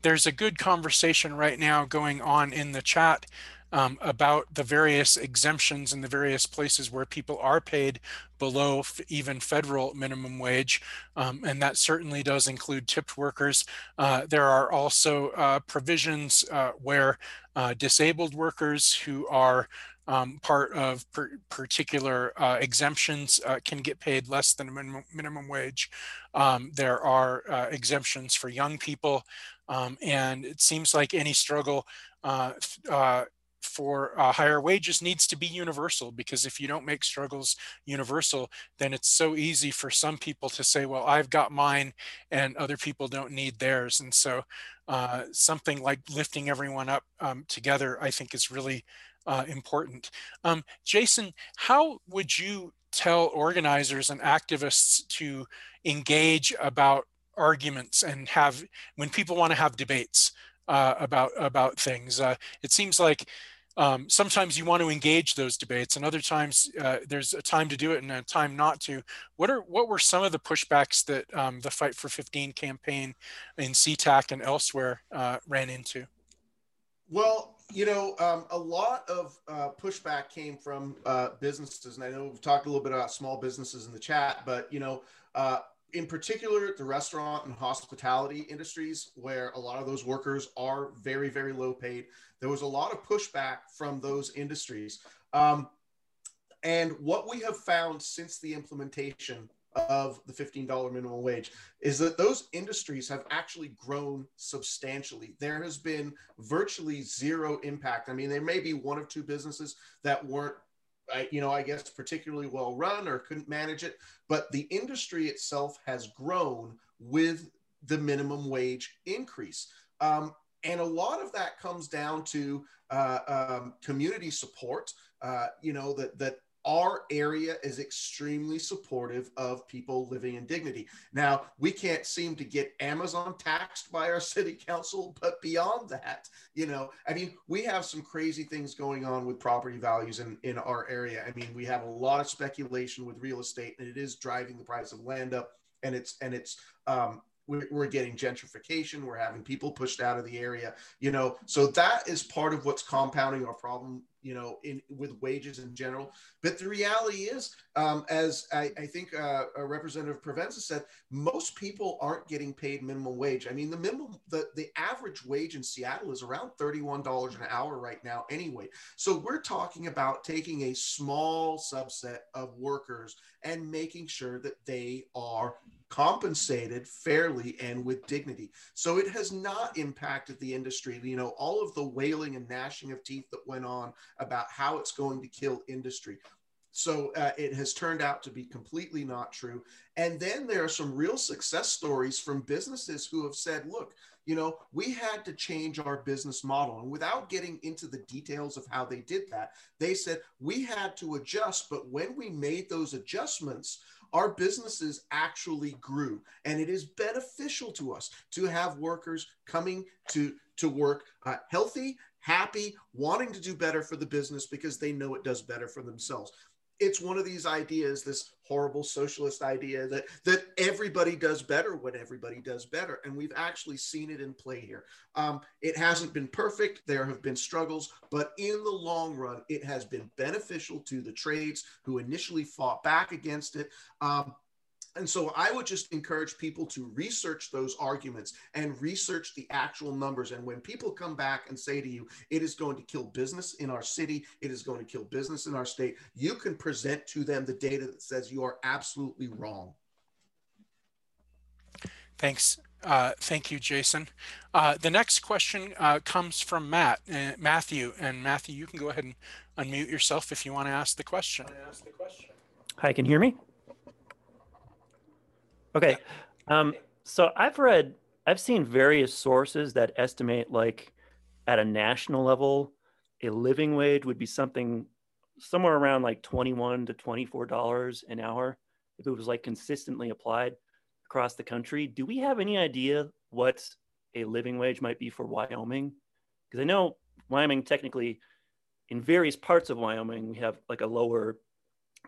Speaker 1: there's a good conversation right now going on in the chat um, about the various exemptions and the various places where people are paid below even federal minimum wage. Um, and that certainly does include tipped workers. Uh, there are also uh, provisions uh, where uh, disabled workers who are um, part of particular uh, exemptions uh, can get paid less than minimum, minimum wage. Um, there are uh, exemptions for young people, um, and it seems like any struggle uh, uh, for uh, higher wages needs to be universal because if you don't make struggles universal, then it's so easy for some people to say, well, I've got mine and other people don't need theirs. And so something like lifting everyone up um, together, I think is really uh, important. Um, Jason, how would you tell organizers and activists to engage about arguments and have when people want to have debates uh, about about things. Uh, it seems like um, sometimes you want to engage those debates, and other times uh, there's a time to do it and a time not to. What are what were some of the pushbacks that um, the Fight for 15 campaign in SeaTac and elsewhere uh, ran into?
Speaker 5: Well, you know, um, a lot of uh, pushback came from uh, businesses, and I know we've talked a little bit about small businesses in the chat, but you know, uh, in particular, the restaurant and hospitality industries, where a lot of those workers are very, very low paid, there was a lot of pushback from those industries. Um, and what we have found since the implementation of the $15 minimum wage is that those industries have actually grown substantially. There has been virtually zero impact. I mean, there may be one or two businesses that weren't you know, I guess particularly well run or couldn't manage it. But the industry itself has grown with the minimum wage increase. Um, and a lot of that comes down to uh, um, community support. Uh, you know that that our area is extremely supportive of people living in dignity. Now, we can't seem to get Amazon taxed by our city council, but beyond that, you know, I mean, we have some crazy things going on with property values in, in our area. I mean, we have a lot of speculation with real estate and it is driving the price of land up and it's and it's um, we're, getting gentrification we're having people pushed out of the area you know? So that is part of what's compounding our problem you know in with wages in general. But the reality is um, as i, I think uh, representative provenza said most people aren't getting paid minimum wage. I mean the minimum the, the average wage in seattle is around $31 an hour right now anyway. So we're talking about taking a small subset of workers and making sure that they are compensated fairly and with dignity. So it has not impacted the industry. You know, all of the wailing and gnashing of teeth that went on about how it's going to kill industry. So uh, it has turned out to be completely not true. And then there are some real success stories from businesses who have said, look, you know, we had to change our business model. And without getting into the details of how they did that, they said we had to adjust. But when we made those adjustments, our businesses actually grew. And it is beneficial to us to have workers coming to, to work uh, healthy, happy, wanting to do better for the business because they know it does better for themselves it's one of these ideas this horrible socialist idea that that everybody does better when everybody does better. And we've actually seen it in play here. Um, it hasn't been perfect. There have been struggles but in the long run it has been beneficial to the trades who initially fought back against it. Um, and so I would just encourage people to research those arguments and research the actual numbers. And when people come back and say to you, it is going to kill business in our city, it is going to kill business in our state, you can present to them the data that says you are absolutely wrong.
Speaker 1: Thanks. Uh, thank you, Jason. Uh, the next question uh, comes from Matt, uh, Matthew. And Matthew, you can go ahead and unmute yourself if you want to ask the question.
Speaker 8: Hi, can you hear me? Okay. Um, so I've read, I've seen various sources that estimate like at a national level, a living wage would be something somewhere around like 21 to 24 dollars an hour if it was like consistently applied across the country. Do we have any idea what a living wage might be for Wyoming? Because I know Wyoming technically in various parts of Wyoming we have like a lower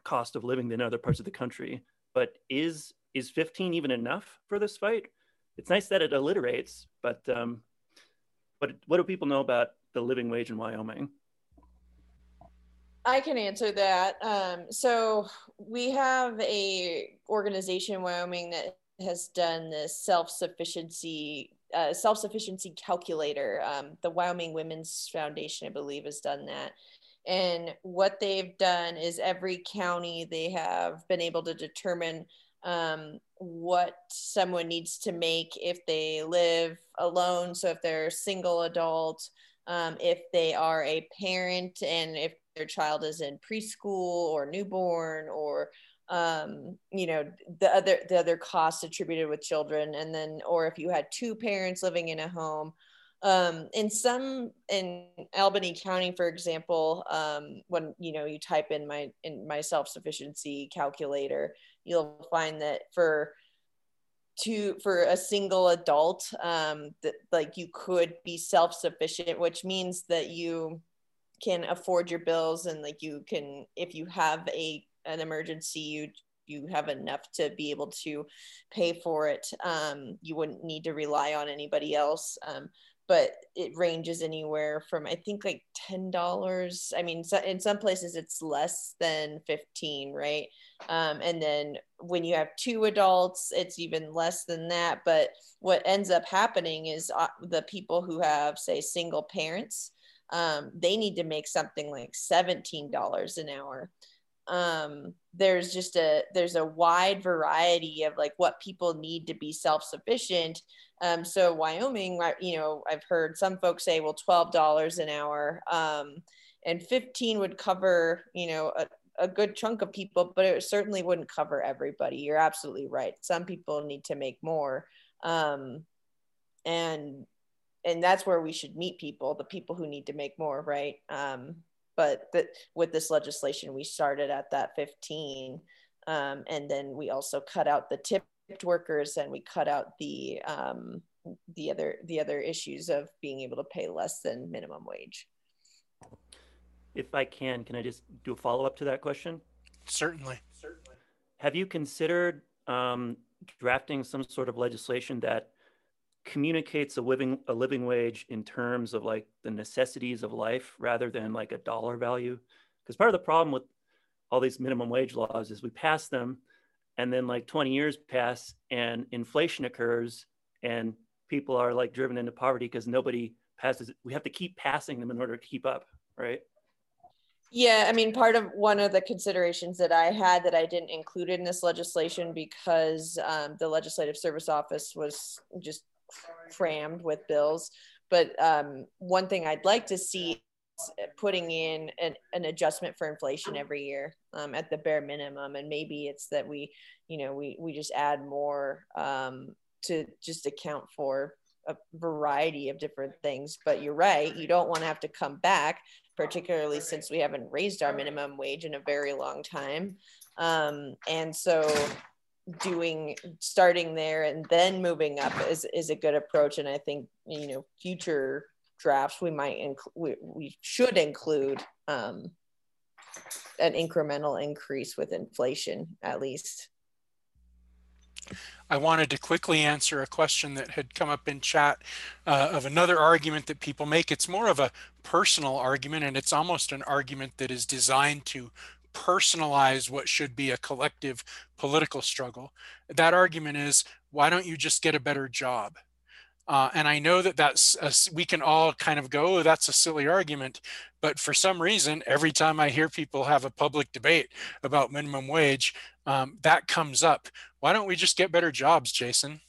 Speaker 8: cost of living than other parts of the country. But is is 15 even enough for this fight? It's nice that it alliterates, but um, what what do people know about the living wage in Wyoming?
Speaker 3: I can answer that. Um, so we have a organization in Wyoming that has done this self-sufficiency uh, self-sufficiency calculator. Um, the Wyoming Women's Foundation, I believe, has done that. And what they've done is every county they have been able to determine um, what someone needs to make if they live alone. So if they're single adult, um, if they are a parent, and if their child is in preschool or newborn, or um, you know the other the other costs attributed with children, and then or if you had two parents living in a home. Um, in some in Albany County, for example, um, when you know you type in my in my self sufficiency calculator, you'll find that for to for a single adult um that like you could be self-sufficient which means that you can afford your bills and like you can if you have a an emergency you you have enough to be able to pay for it. Um you wouldn't need to rely on anybody else. Um but it ranges anywhere from I think like ten dollars. I mean, so in some places it's less than fifteen, right? Um, and then when you have two adults, it's even less than that. But what ends up happening is uh, the people who have, say, single parents, um, they need to make something like seventeen dollars an hour. Um, there's just a there's a wide variety of like what people need to be self sufficient um, so Wyoming, you know, I've heard some folks say, well, twelve dollars an hour, um, and fifteen would cover, you know, a, a good chunk of people, but it certainly wouldn't cover everybody. You're absolutely right. Some people need to make more, um, and and that's where we should meet people, the people who need to make more, right? Um, but that with this legislation, we started at that 15, um, and then we also cut out the tipped workers and we cut out the um, the other the other issues of being able to pay less than minimum wage.
Speaker 8: If I can, can I just do a follow up to that question?
Speaker 1: Certainly. Certainly.
Speaker 8: Have you considered um, drafting some sort of legislation that communicates a living a living wage in terms of like the necessities of life rather than like a dollar value? Because part of the problem with all these minimum wage laws is we pass them and then like 20 years pass and inflation occurs and people are like driven into poverty because nobody passes we have to keep passing them in order to keep up right
Speaker 3: Yeah, I mean, part of one of the considerations that I had that I didn't include in this legislation because um, the Legislative Service Office was just crammed with bills. But um, one thing I'd like to see putting in an, an, adjustment for inflation every year um, at the bare minimum. And maybe it's that we you know we we just add more um, to just account for a variety of different things. But you're right you don't want to have to come back particularly since we haven't raised our minimum wage in a very long time. Um, and so doing starting there and then moving up is, is a good approach and i think you know future drafts we might include we, we should include um, an incremental increase with inflation at least
Speaker 1: I wanted to quickly answer a question that had come up in chat uh, of another argument that people make. It's more of a personal argument, and it's almost an argument that is designed to personalize what should be a collective political struggle. That argument is why don't you just get a better job? Uh, and I know that that's a, we can all kind of go, oh, that's a silly argument, but for some reason, every time I hear people have a public debate about minimum wage, um, that comes up. Why don't we just get better jobs, Jason?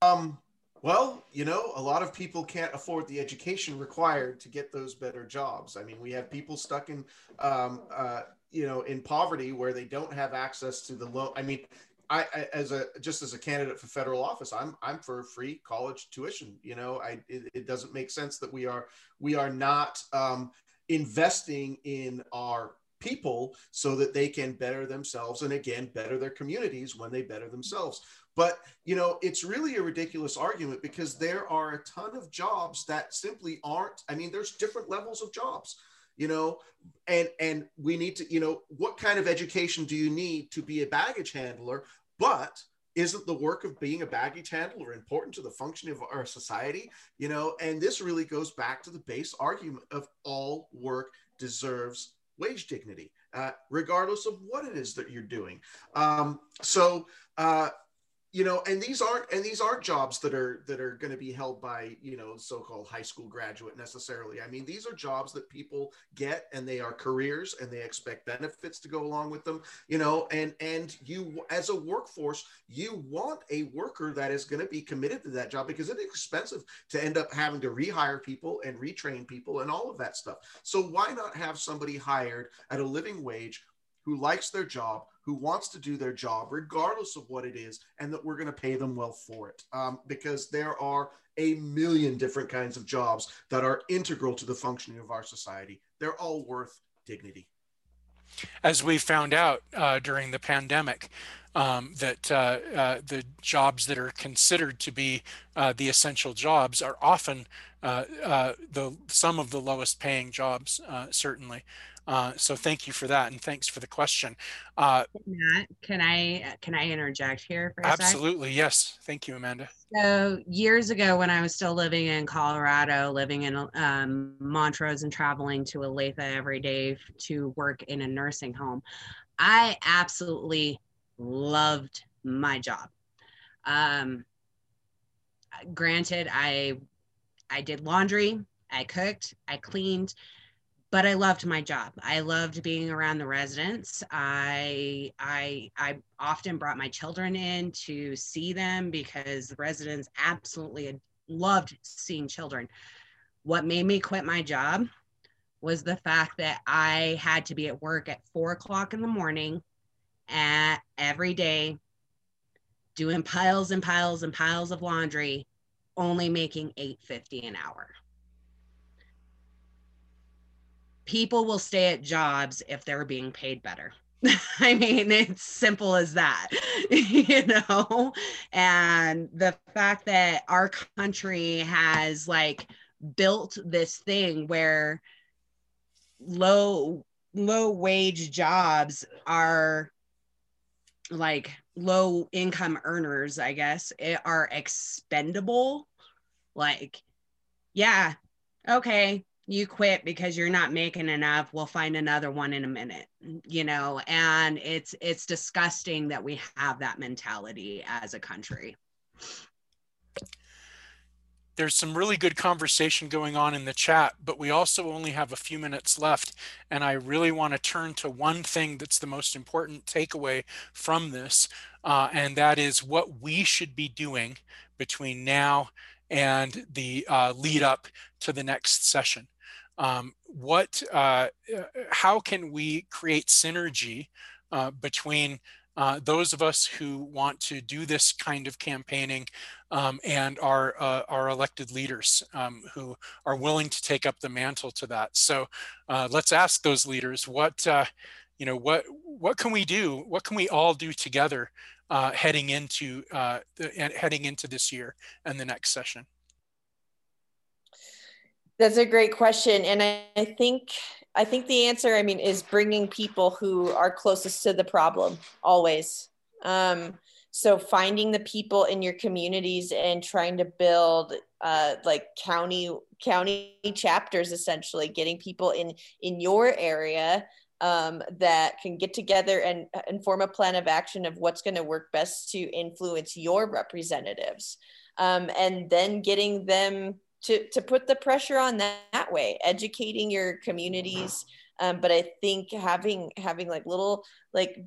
Speaker 5: Um, well, you know, a lot of people can't afford the education required to get those better jobs. I mean, we have people stuck in, um, uh, you know, in poverty where they don't have access to the loan. I mean, I, I, as a just as a candidate for federal office, I'm I'm for free college tuition. You know, I it, it doesn't make sense that we are we are not um, investing in our people so that they can better themselves and again better their communities when they better themselves. But you know, it's really a ridiculous argument because there are a ton of jobs that simply aren't. I mean, there's different levels of jobs you know and and we need to you know what kind of education do you need to be a baggage handler but isn't the work of being a baggage handler important to the functioning of our society you know and this really goes back to the base argument of all work deserves wage dignity uh, regardless of what it is that you're doing um, so uh, you know and these aren't and these aren't jobs that are that are going to be held by you know so-called high school graduate necessarily. I mean these are jobs that people get and they are careers and they expect benefits to go along with them you know and and you as a workforce you want a worker that is going to be committed to that job because it's expensive to end up having to rehire people and retrain people and all of that stuff. So why not have somebody hired at a living wage who likes their job, who wants to do their job, regardless of what it is, and that we're going to pay them well for it. Um, because there are a million different kinds of jobs that are integral to the functioning of our society. They're all worth dignity.
Speaker 1: As we found out uh, during the pandemic, um, that uh, uh, the jobs that are considered to be uh, the essential jobs are often uh, uh, the some of the lowest paying jobs, certainly. Uh, so thank you for that, and thanks for the question. Uh,
Speaker 6: Matt, can I can I interject here for
Speaker 1: absolutely? Yes, thank you, Amanda.
Speaker 6: So years ago, when I was still living in Colorado, living in um, Montrose and traveling to Olathe every day to work in a nursing home, I absolutely loved my job. Um, granted, I I did laundry, I cooked, I cleaned but I loved my job. I loved being around the residents. I I I often brought my children in to see them because the residents absolutely loved seeing children. What made me quit my job was the fact that I had to be at work at four o'clock in the morning at every day doing piles and piles and piles of laundry, only making 850 an hour people will stay at jobs if they're being paid better. I mean, it's simple as that, you know? And the fact that our country has like built this thing where low low wage jobs are like low income earners, I guess, eh, are expendable. Like, yeah, okay, you quit because you're not making enough we'll find another one in a minute you know and it's it's disgusting that we have that mentality as a country
Speaker 1: there's some really good conversation going on in the chat, but we also only have a few minutes left. And I really want to turn to one thing that's the most important takeaway from this, uh, and that is what we should be doing between now and the uh, lead up to the next session. Um, what, uh, uh how can we create synergy uh, between uh, those of us who want to do this kind of campaigning um, and our uh, our elected leaders um, who are willing to take up the mantle to that. So uh, let's ask those leaders what uh, you know what what can we do? What can we all do together uh, heading into uh, the, heading into this year and the next session?
Speaker 3: That's a great question, and I, I think I think the answer, I mean, is bringing people who are closest to the problem always. Um, so finding the people in your communities and trying to build uh, like county county chapters, essentially getting people in in your area um, that can get together and, and form a plan of action of what's going to work best to influence your representatives, um, and then getting them to to put the pressure on that, that way educating your communities um, but i think having having like little like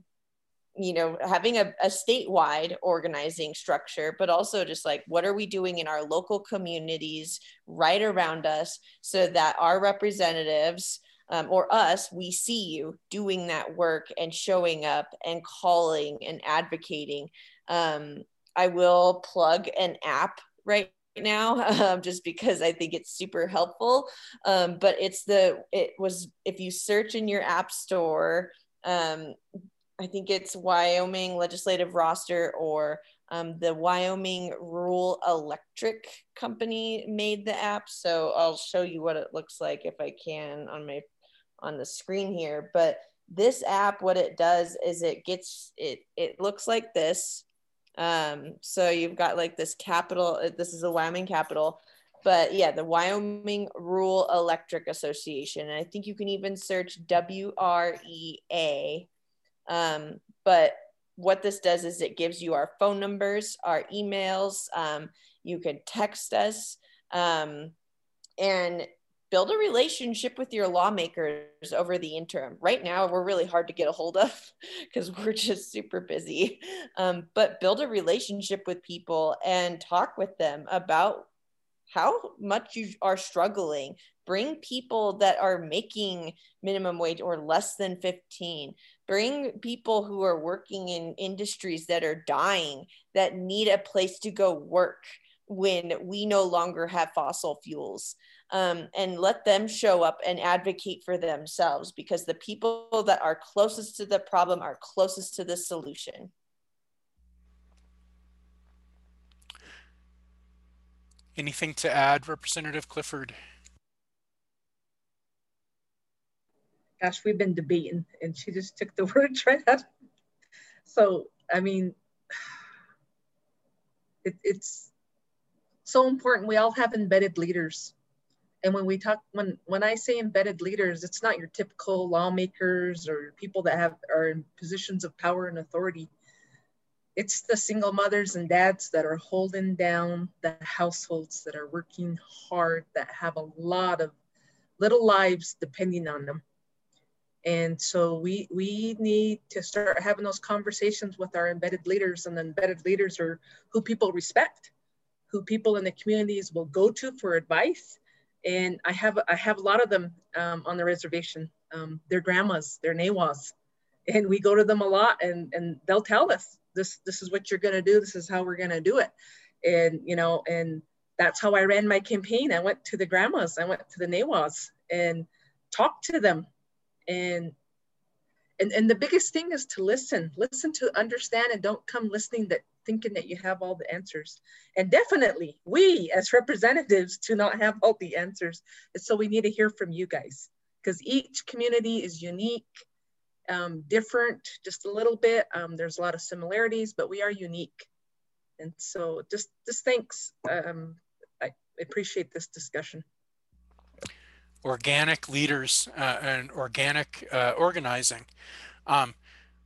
Speaker 3: you know having a, a statewide organizing structure but also just like what are we doing in our local communities right around us so that our representatives um, or us we see you doing that work and showing up and calling and advocating. Um, i will plug an app right now um, just because I think it's super helpful. Um, but it's the, it was, if you search in your app store, um, I think it's Wyoming legislative roster or um, the Wyoming Rural Electric Company made the app. So I'll show you what it looks like if I can on my on the screen here. But this app, what it does is it gets it it looks like this. Um, so you've got like this capital, uh, this is a Wyoming capital, but yeah, the Wyoming Rural Electric Association. And I think you can even search WREA. Um, but what this does is it gives you our phone numbers, our emails. Um, you can text us. Um, and build a relationship with your lawmakers over the interim. Right now, we're really hard to get a hold of because we're just super busy. Um, but build a relationship with people and talk with them about how much you are struggling. Bring people that are making minimum wage or less than 15. Bring people who are working in industries that are dying, that need a place to go work when we no longer have fossil fuels um, and let them show up and advocate for themselves because the people that are closest to the problem are closest to the solution.
Speaker 1: Anything to add, Representative Clifford?
Speaker 4: Gosh, we've been debating and she just took the words right out. So, I mean, it, it's so important. We all have embedded leaders and when we talk, when when I say embedded leaders, it's not your typical lawmakers or people that have are in positions of power and authority. It's the single mothers and dads that are holding down the households that are working hard, that have a lot of little lives depending on them. And so we we need to start having those conversations with our embedded leaders, and the embedded leaders are who people respect, who people in the communities will go to for advice, and I have I have a lot of them um, on the reservation. Um, they're grandmas, they're Nawas, and we go to them a lot, and and they'll tell us this this is what you're gonna do, this is how we're gonna do it, and you know, and that's how I ran my campaign. I went to the grandmas, I went to the Nawas, and talked to them, and and and the biggest thing is to listen, listen to understand, and don't come listening that thinking that you have all the answers. And definitely, we as representatives do not have all the answers. And so we need to hear from you guys because each community is unique, um, different just a little bit. Um, there's a lot of similarities, but we are unique. And so just, just thanks. Um, I appreciate this discussion.
Speaker 1: Organic leaders uh, and organic uh, organizing. Um,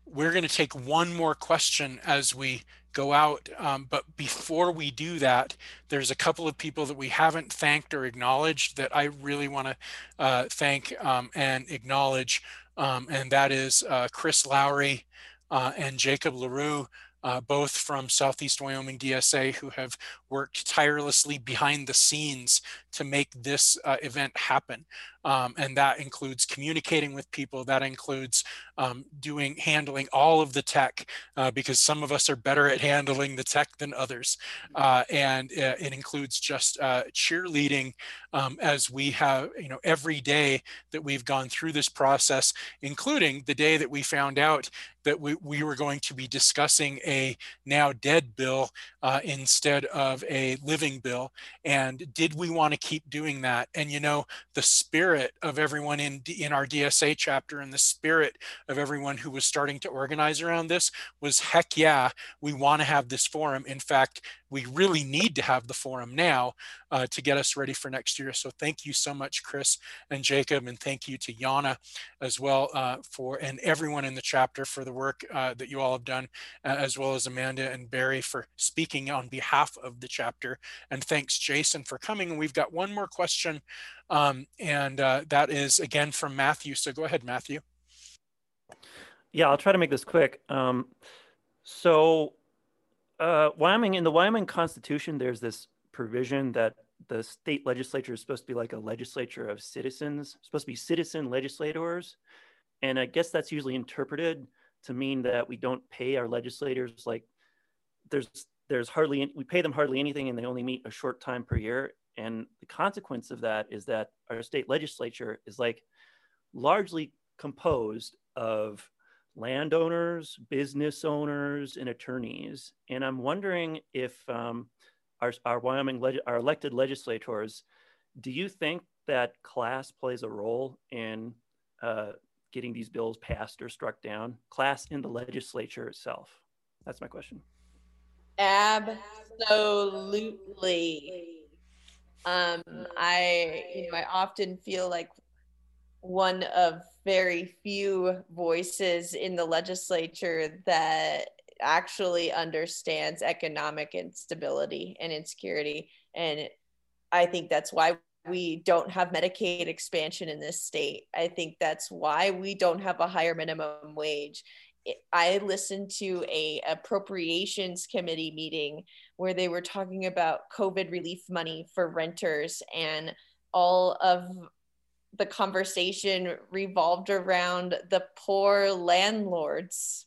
Speaker 1: we're going to take one more question as we go out. Um, but before we do that, there's a couple of people that we haven't thanked or acknowledged that I really want to uh, thank um, and acknowledge. Um, and that is uh, Chris Lowry uh, and Jacob LaRue, uh, both from Southeast Wyoming DSA, who have worked tirelessly behind the scenes to make this uh, event happen. Um, and that includes communicating with people, that includes um, doing, handling all of the tech, uh, because some of us are better at handling the tech than others. Uh, and uh, it includes just uh, cheerleading um, as we have, you know, every day that we've gone through this process, including the day that we found out that we, we were going to be discussing a now dead bill uh, instead of a living bill. And did we want to keep doing that? And you know, the spirit of everyone in in our DSA chapter and the spirit of everyone who was starting to organize around this was heck yeah, we want to have this forum. In fact, we really need to have the forum now uh, to get us ready for next year. So thank you so much, Chris and Jacob, and thank you to Yana as well uh, for and everyone in the chapter for the work uh, that you all have done, as well as Amanda and Barry for speaking on behalf of the chapter. And thanks, Jason, for coming. And we've got one more question, um, and uh, that is again from Matthew. So go ahead, Matthew.
Speaker 8: Yeah, I'll try to make this quick. Um, so uh, Wyoming in the Wyoming Constitution, there's this provision that the state legislature is supposed to be like a legislature of citizens, supposed to be citizen legislators, and I guess that's usually interpreted to mean that we don't pay our legislators like there's there's hardly we pay them hardly anything and they only meet a short time per year. And the consequence of that is that our state legislature is like largely composed of landowners, business owners, and attorneys. And I'm wondering if um, our, our Wyoming, our elected legislators, do you think that class plays a role in uh, getting these bills passed or struck down? Class in the legislature itself? That's my question.
Speaker 3: Absolutely. Um, I, you know, I often feel like one of very few voices in the legislature that actually understands economic instability and insecurity. And I think that's why we don't have Medicaid expansion in this state. I think that's why we don't have a higher minimum wage. I listened to a appropriations committee meeting where they were talking about COVID relief money for renters and all of the conversation revolved around the poor landlords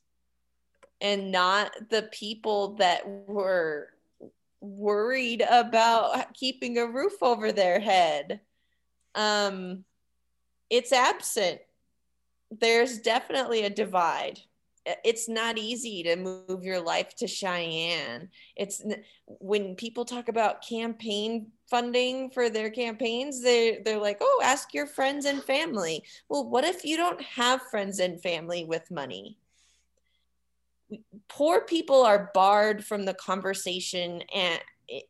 Speaker 3: and not the people that were worried about keeping a roof over their head. Um, it's absent. There's definitely a divide Uh, it's not easy to move your life to Cheyenne. It's when people talk about campaign funding for their campaigns, they they're like, "Oh, ask your friends and family." Well, what if you don't have friends and family with money? Poor people are barred from the conversation and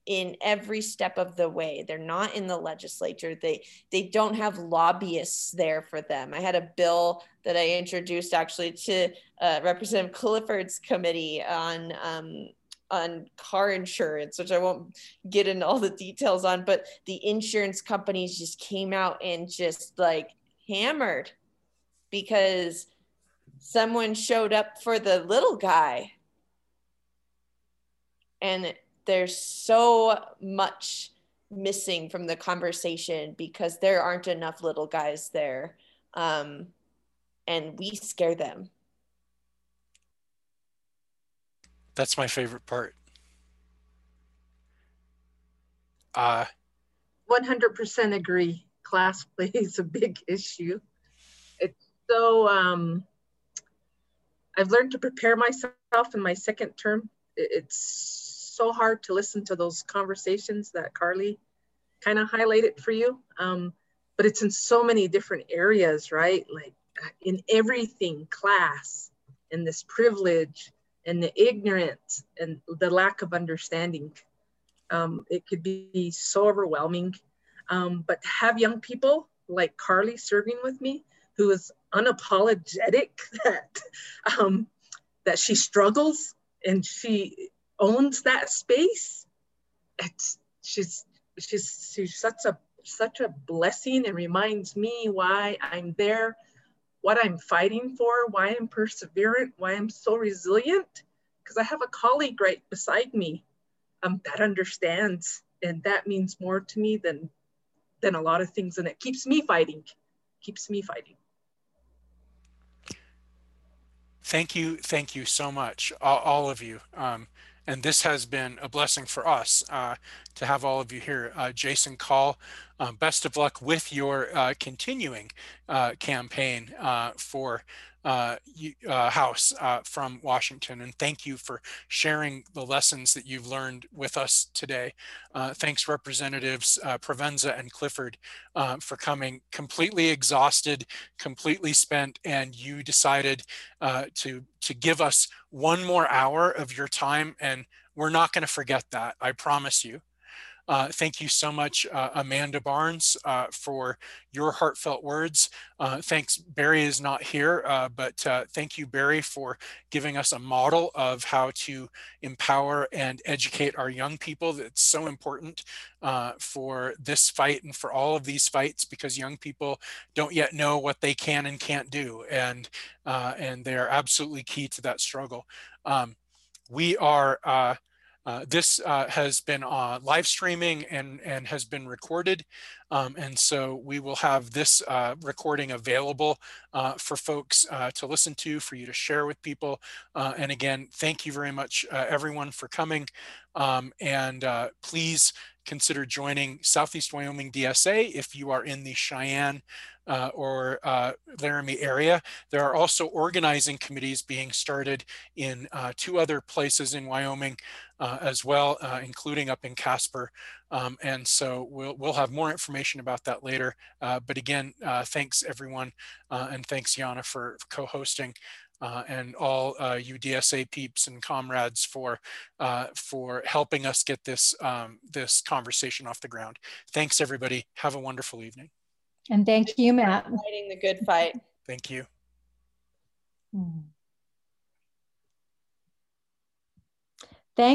Speaker 3: in every step of the way. They're not in the legislature. They they don't have lobbyists there for them. I had a bill that i introduced actually to uh, representative clifford's committee on um, on car insurance which i won't get into all the details on but the insurance companies just came out and just like hammered because someone showed up for the little guy. And there's so much missing from the conversation because there aren't enough little guys there um, and we scare them.
Speaker 1: That's my favorite part. Uh
Speaker 4: 100% agree. Class plays a big issue. It's so um i've learned to prepare myself in my second term. It's so hard to listen to those conversations that Karlee kind of highlighted for you. Um, but it's in so many different areas, right? Like uh, in everything, class and this privilege and the ignorance and the lack of understanding. Um, it could be so overwhelming. Um, but to have young people like Karlee serving with me, who is unapologetic that um, that she struggles and she owns that space. It's she's she's she's such a such a blessing and reminds me why I'm there, what I'm fighting for, why I'm perseverant, why I'm so resilient. Because I have a colleague right beside me um, that understands, and that means more to me than than a lot of things, and it keeps me fighting, keeps me fighting.
Speaker 1: Thank you, thank you so much, all, all of you. Um, and this has been a blessing for us uh, to have all of you here. Uh, Jason Call, uh, best of luck with your uh, continuing uh, campaign for uh, uh, House uh, from Washington. And thank you for sharing the lessons that you've learned with us today. Uh, thanks Representatives uh, Provenza and Clifford uh, for coming completely exhausted, completely spent, and you decided to, to give us one more hour of your time. And we're not gonna forget that, I promise you. Uh, thank you so much, uh, Amanda Barnes, uh, for your heartfelt words. Uh, thanks, Barry is not here, uh, but uh, thank you, Barry, for giving us a model of how to empower and educate our young people. That's so important for this fight and for all of these fights because young people don't yet know what they can and can't do. And, and they are absolutely key to that struggle. Um, we are uh, this uh, has been uh, live streaming and, and has been recorded. Um, and so we will have this uh, recording available uh, for folks to listen to, for you to share with people. and again, thank you very much, everyone, for coming. Um, and please consider joining Southeast Wyoming DSA if you are in the Cheyenne uh, or uh, Laramie area. There are also organizing committees being started in uh, two other places in Wyoming uh, as well, uh, including up in Casper. Um, and so we'll, we'll have more information about that later. But again, thanks everyone. and thanks Yana for co-hosting. Uh, and all uh, you DSA peeps and comrades for uh, for helping us get this um, this conversation off the ground. Thanks everybody. Have a wonderful evening.
Speaker 2: And thank you, Matt.
Speaker 3: Fighting the good fight.
Speaker 1: Thank you. Hmm.
Speaker 2: Thanks.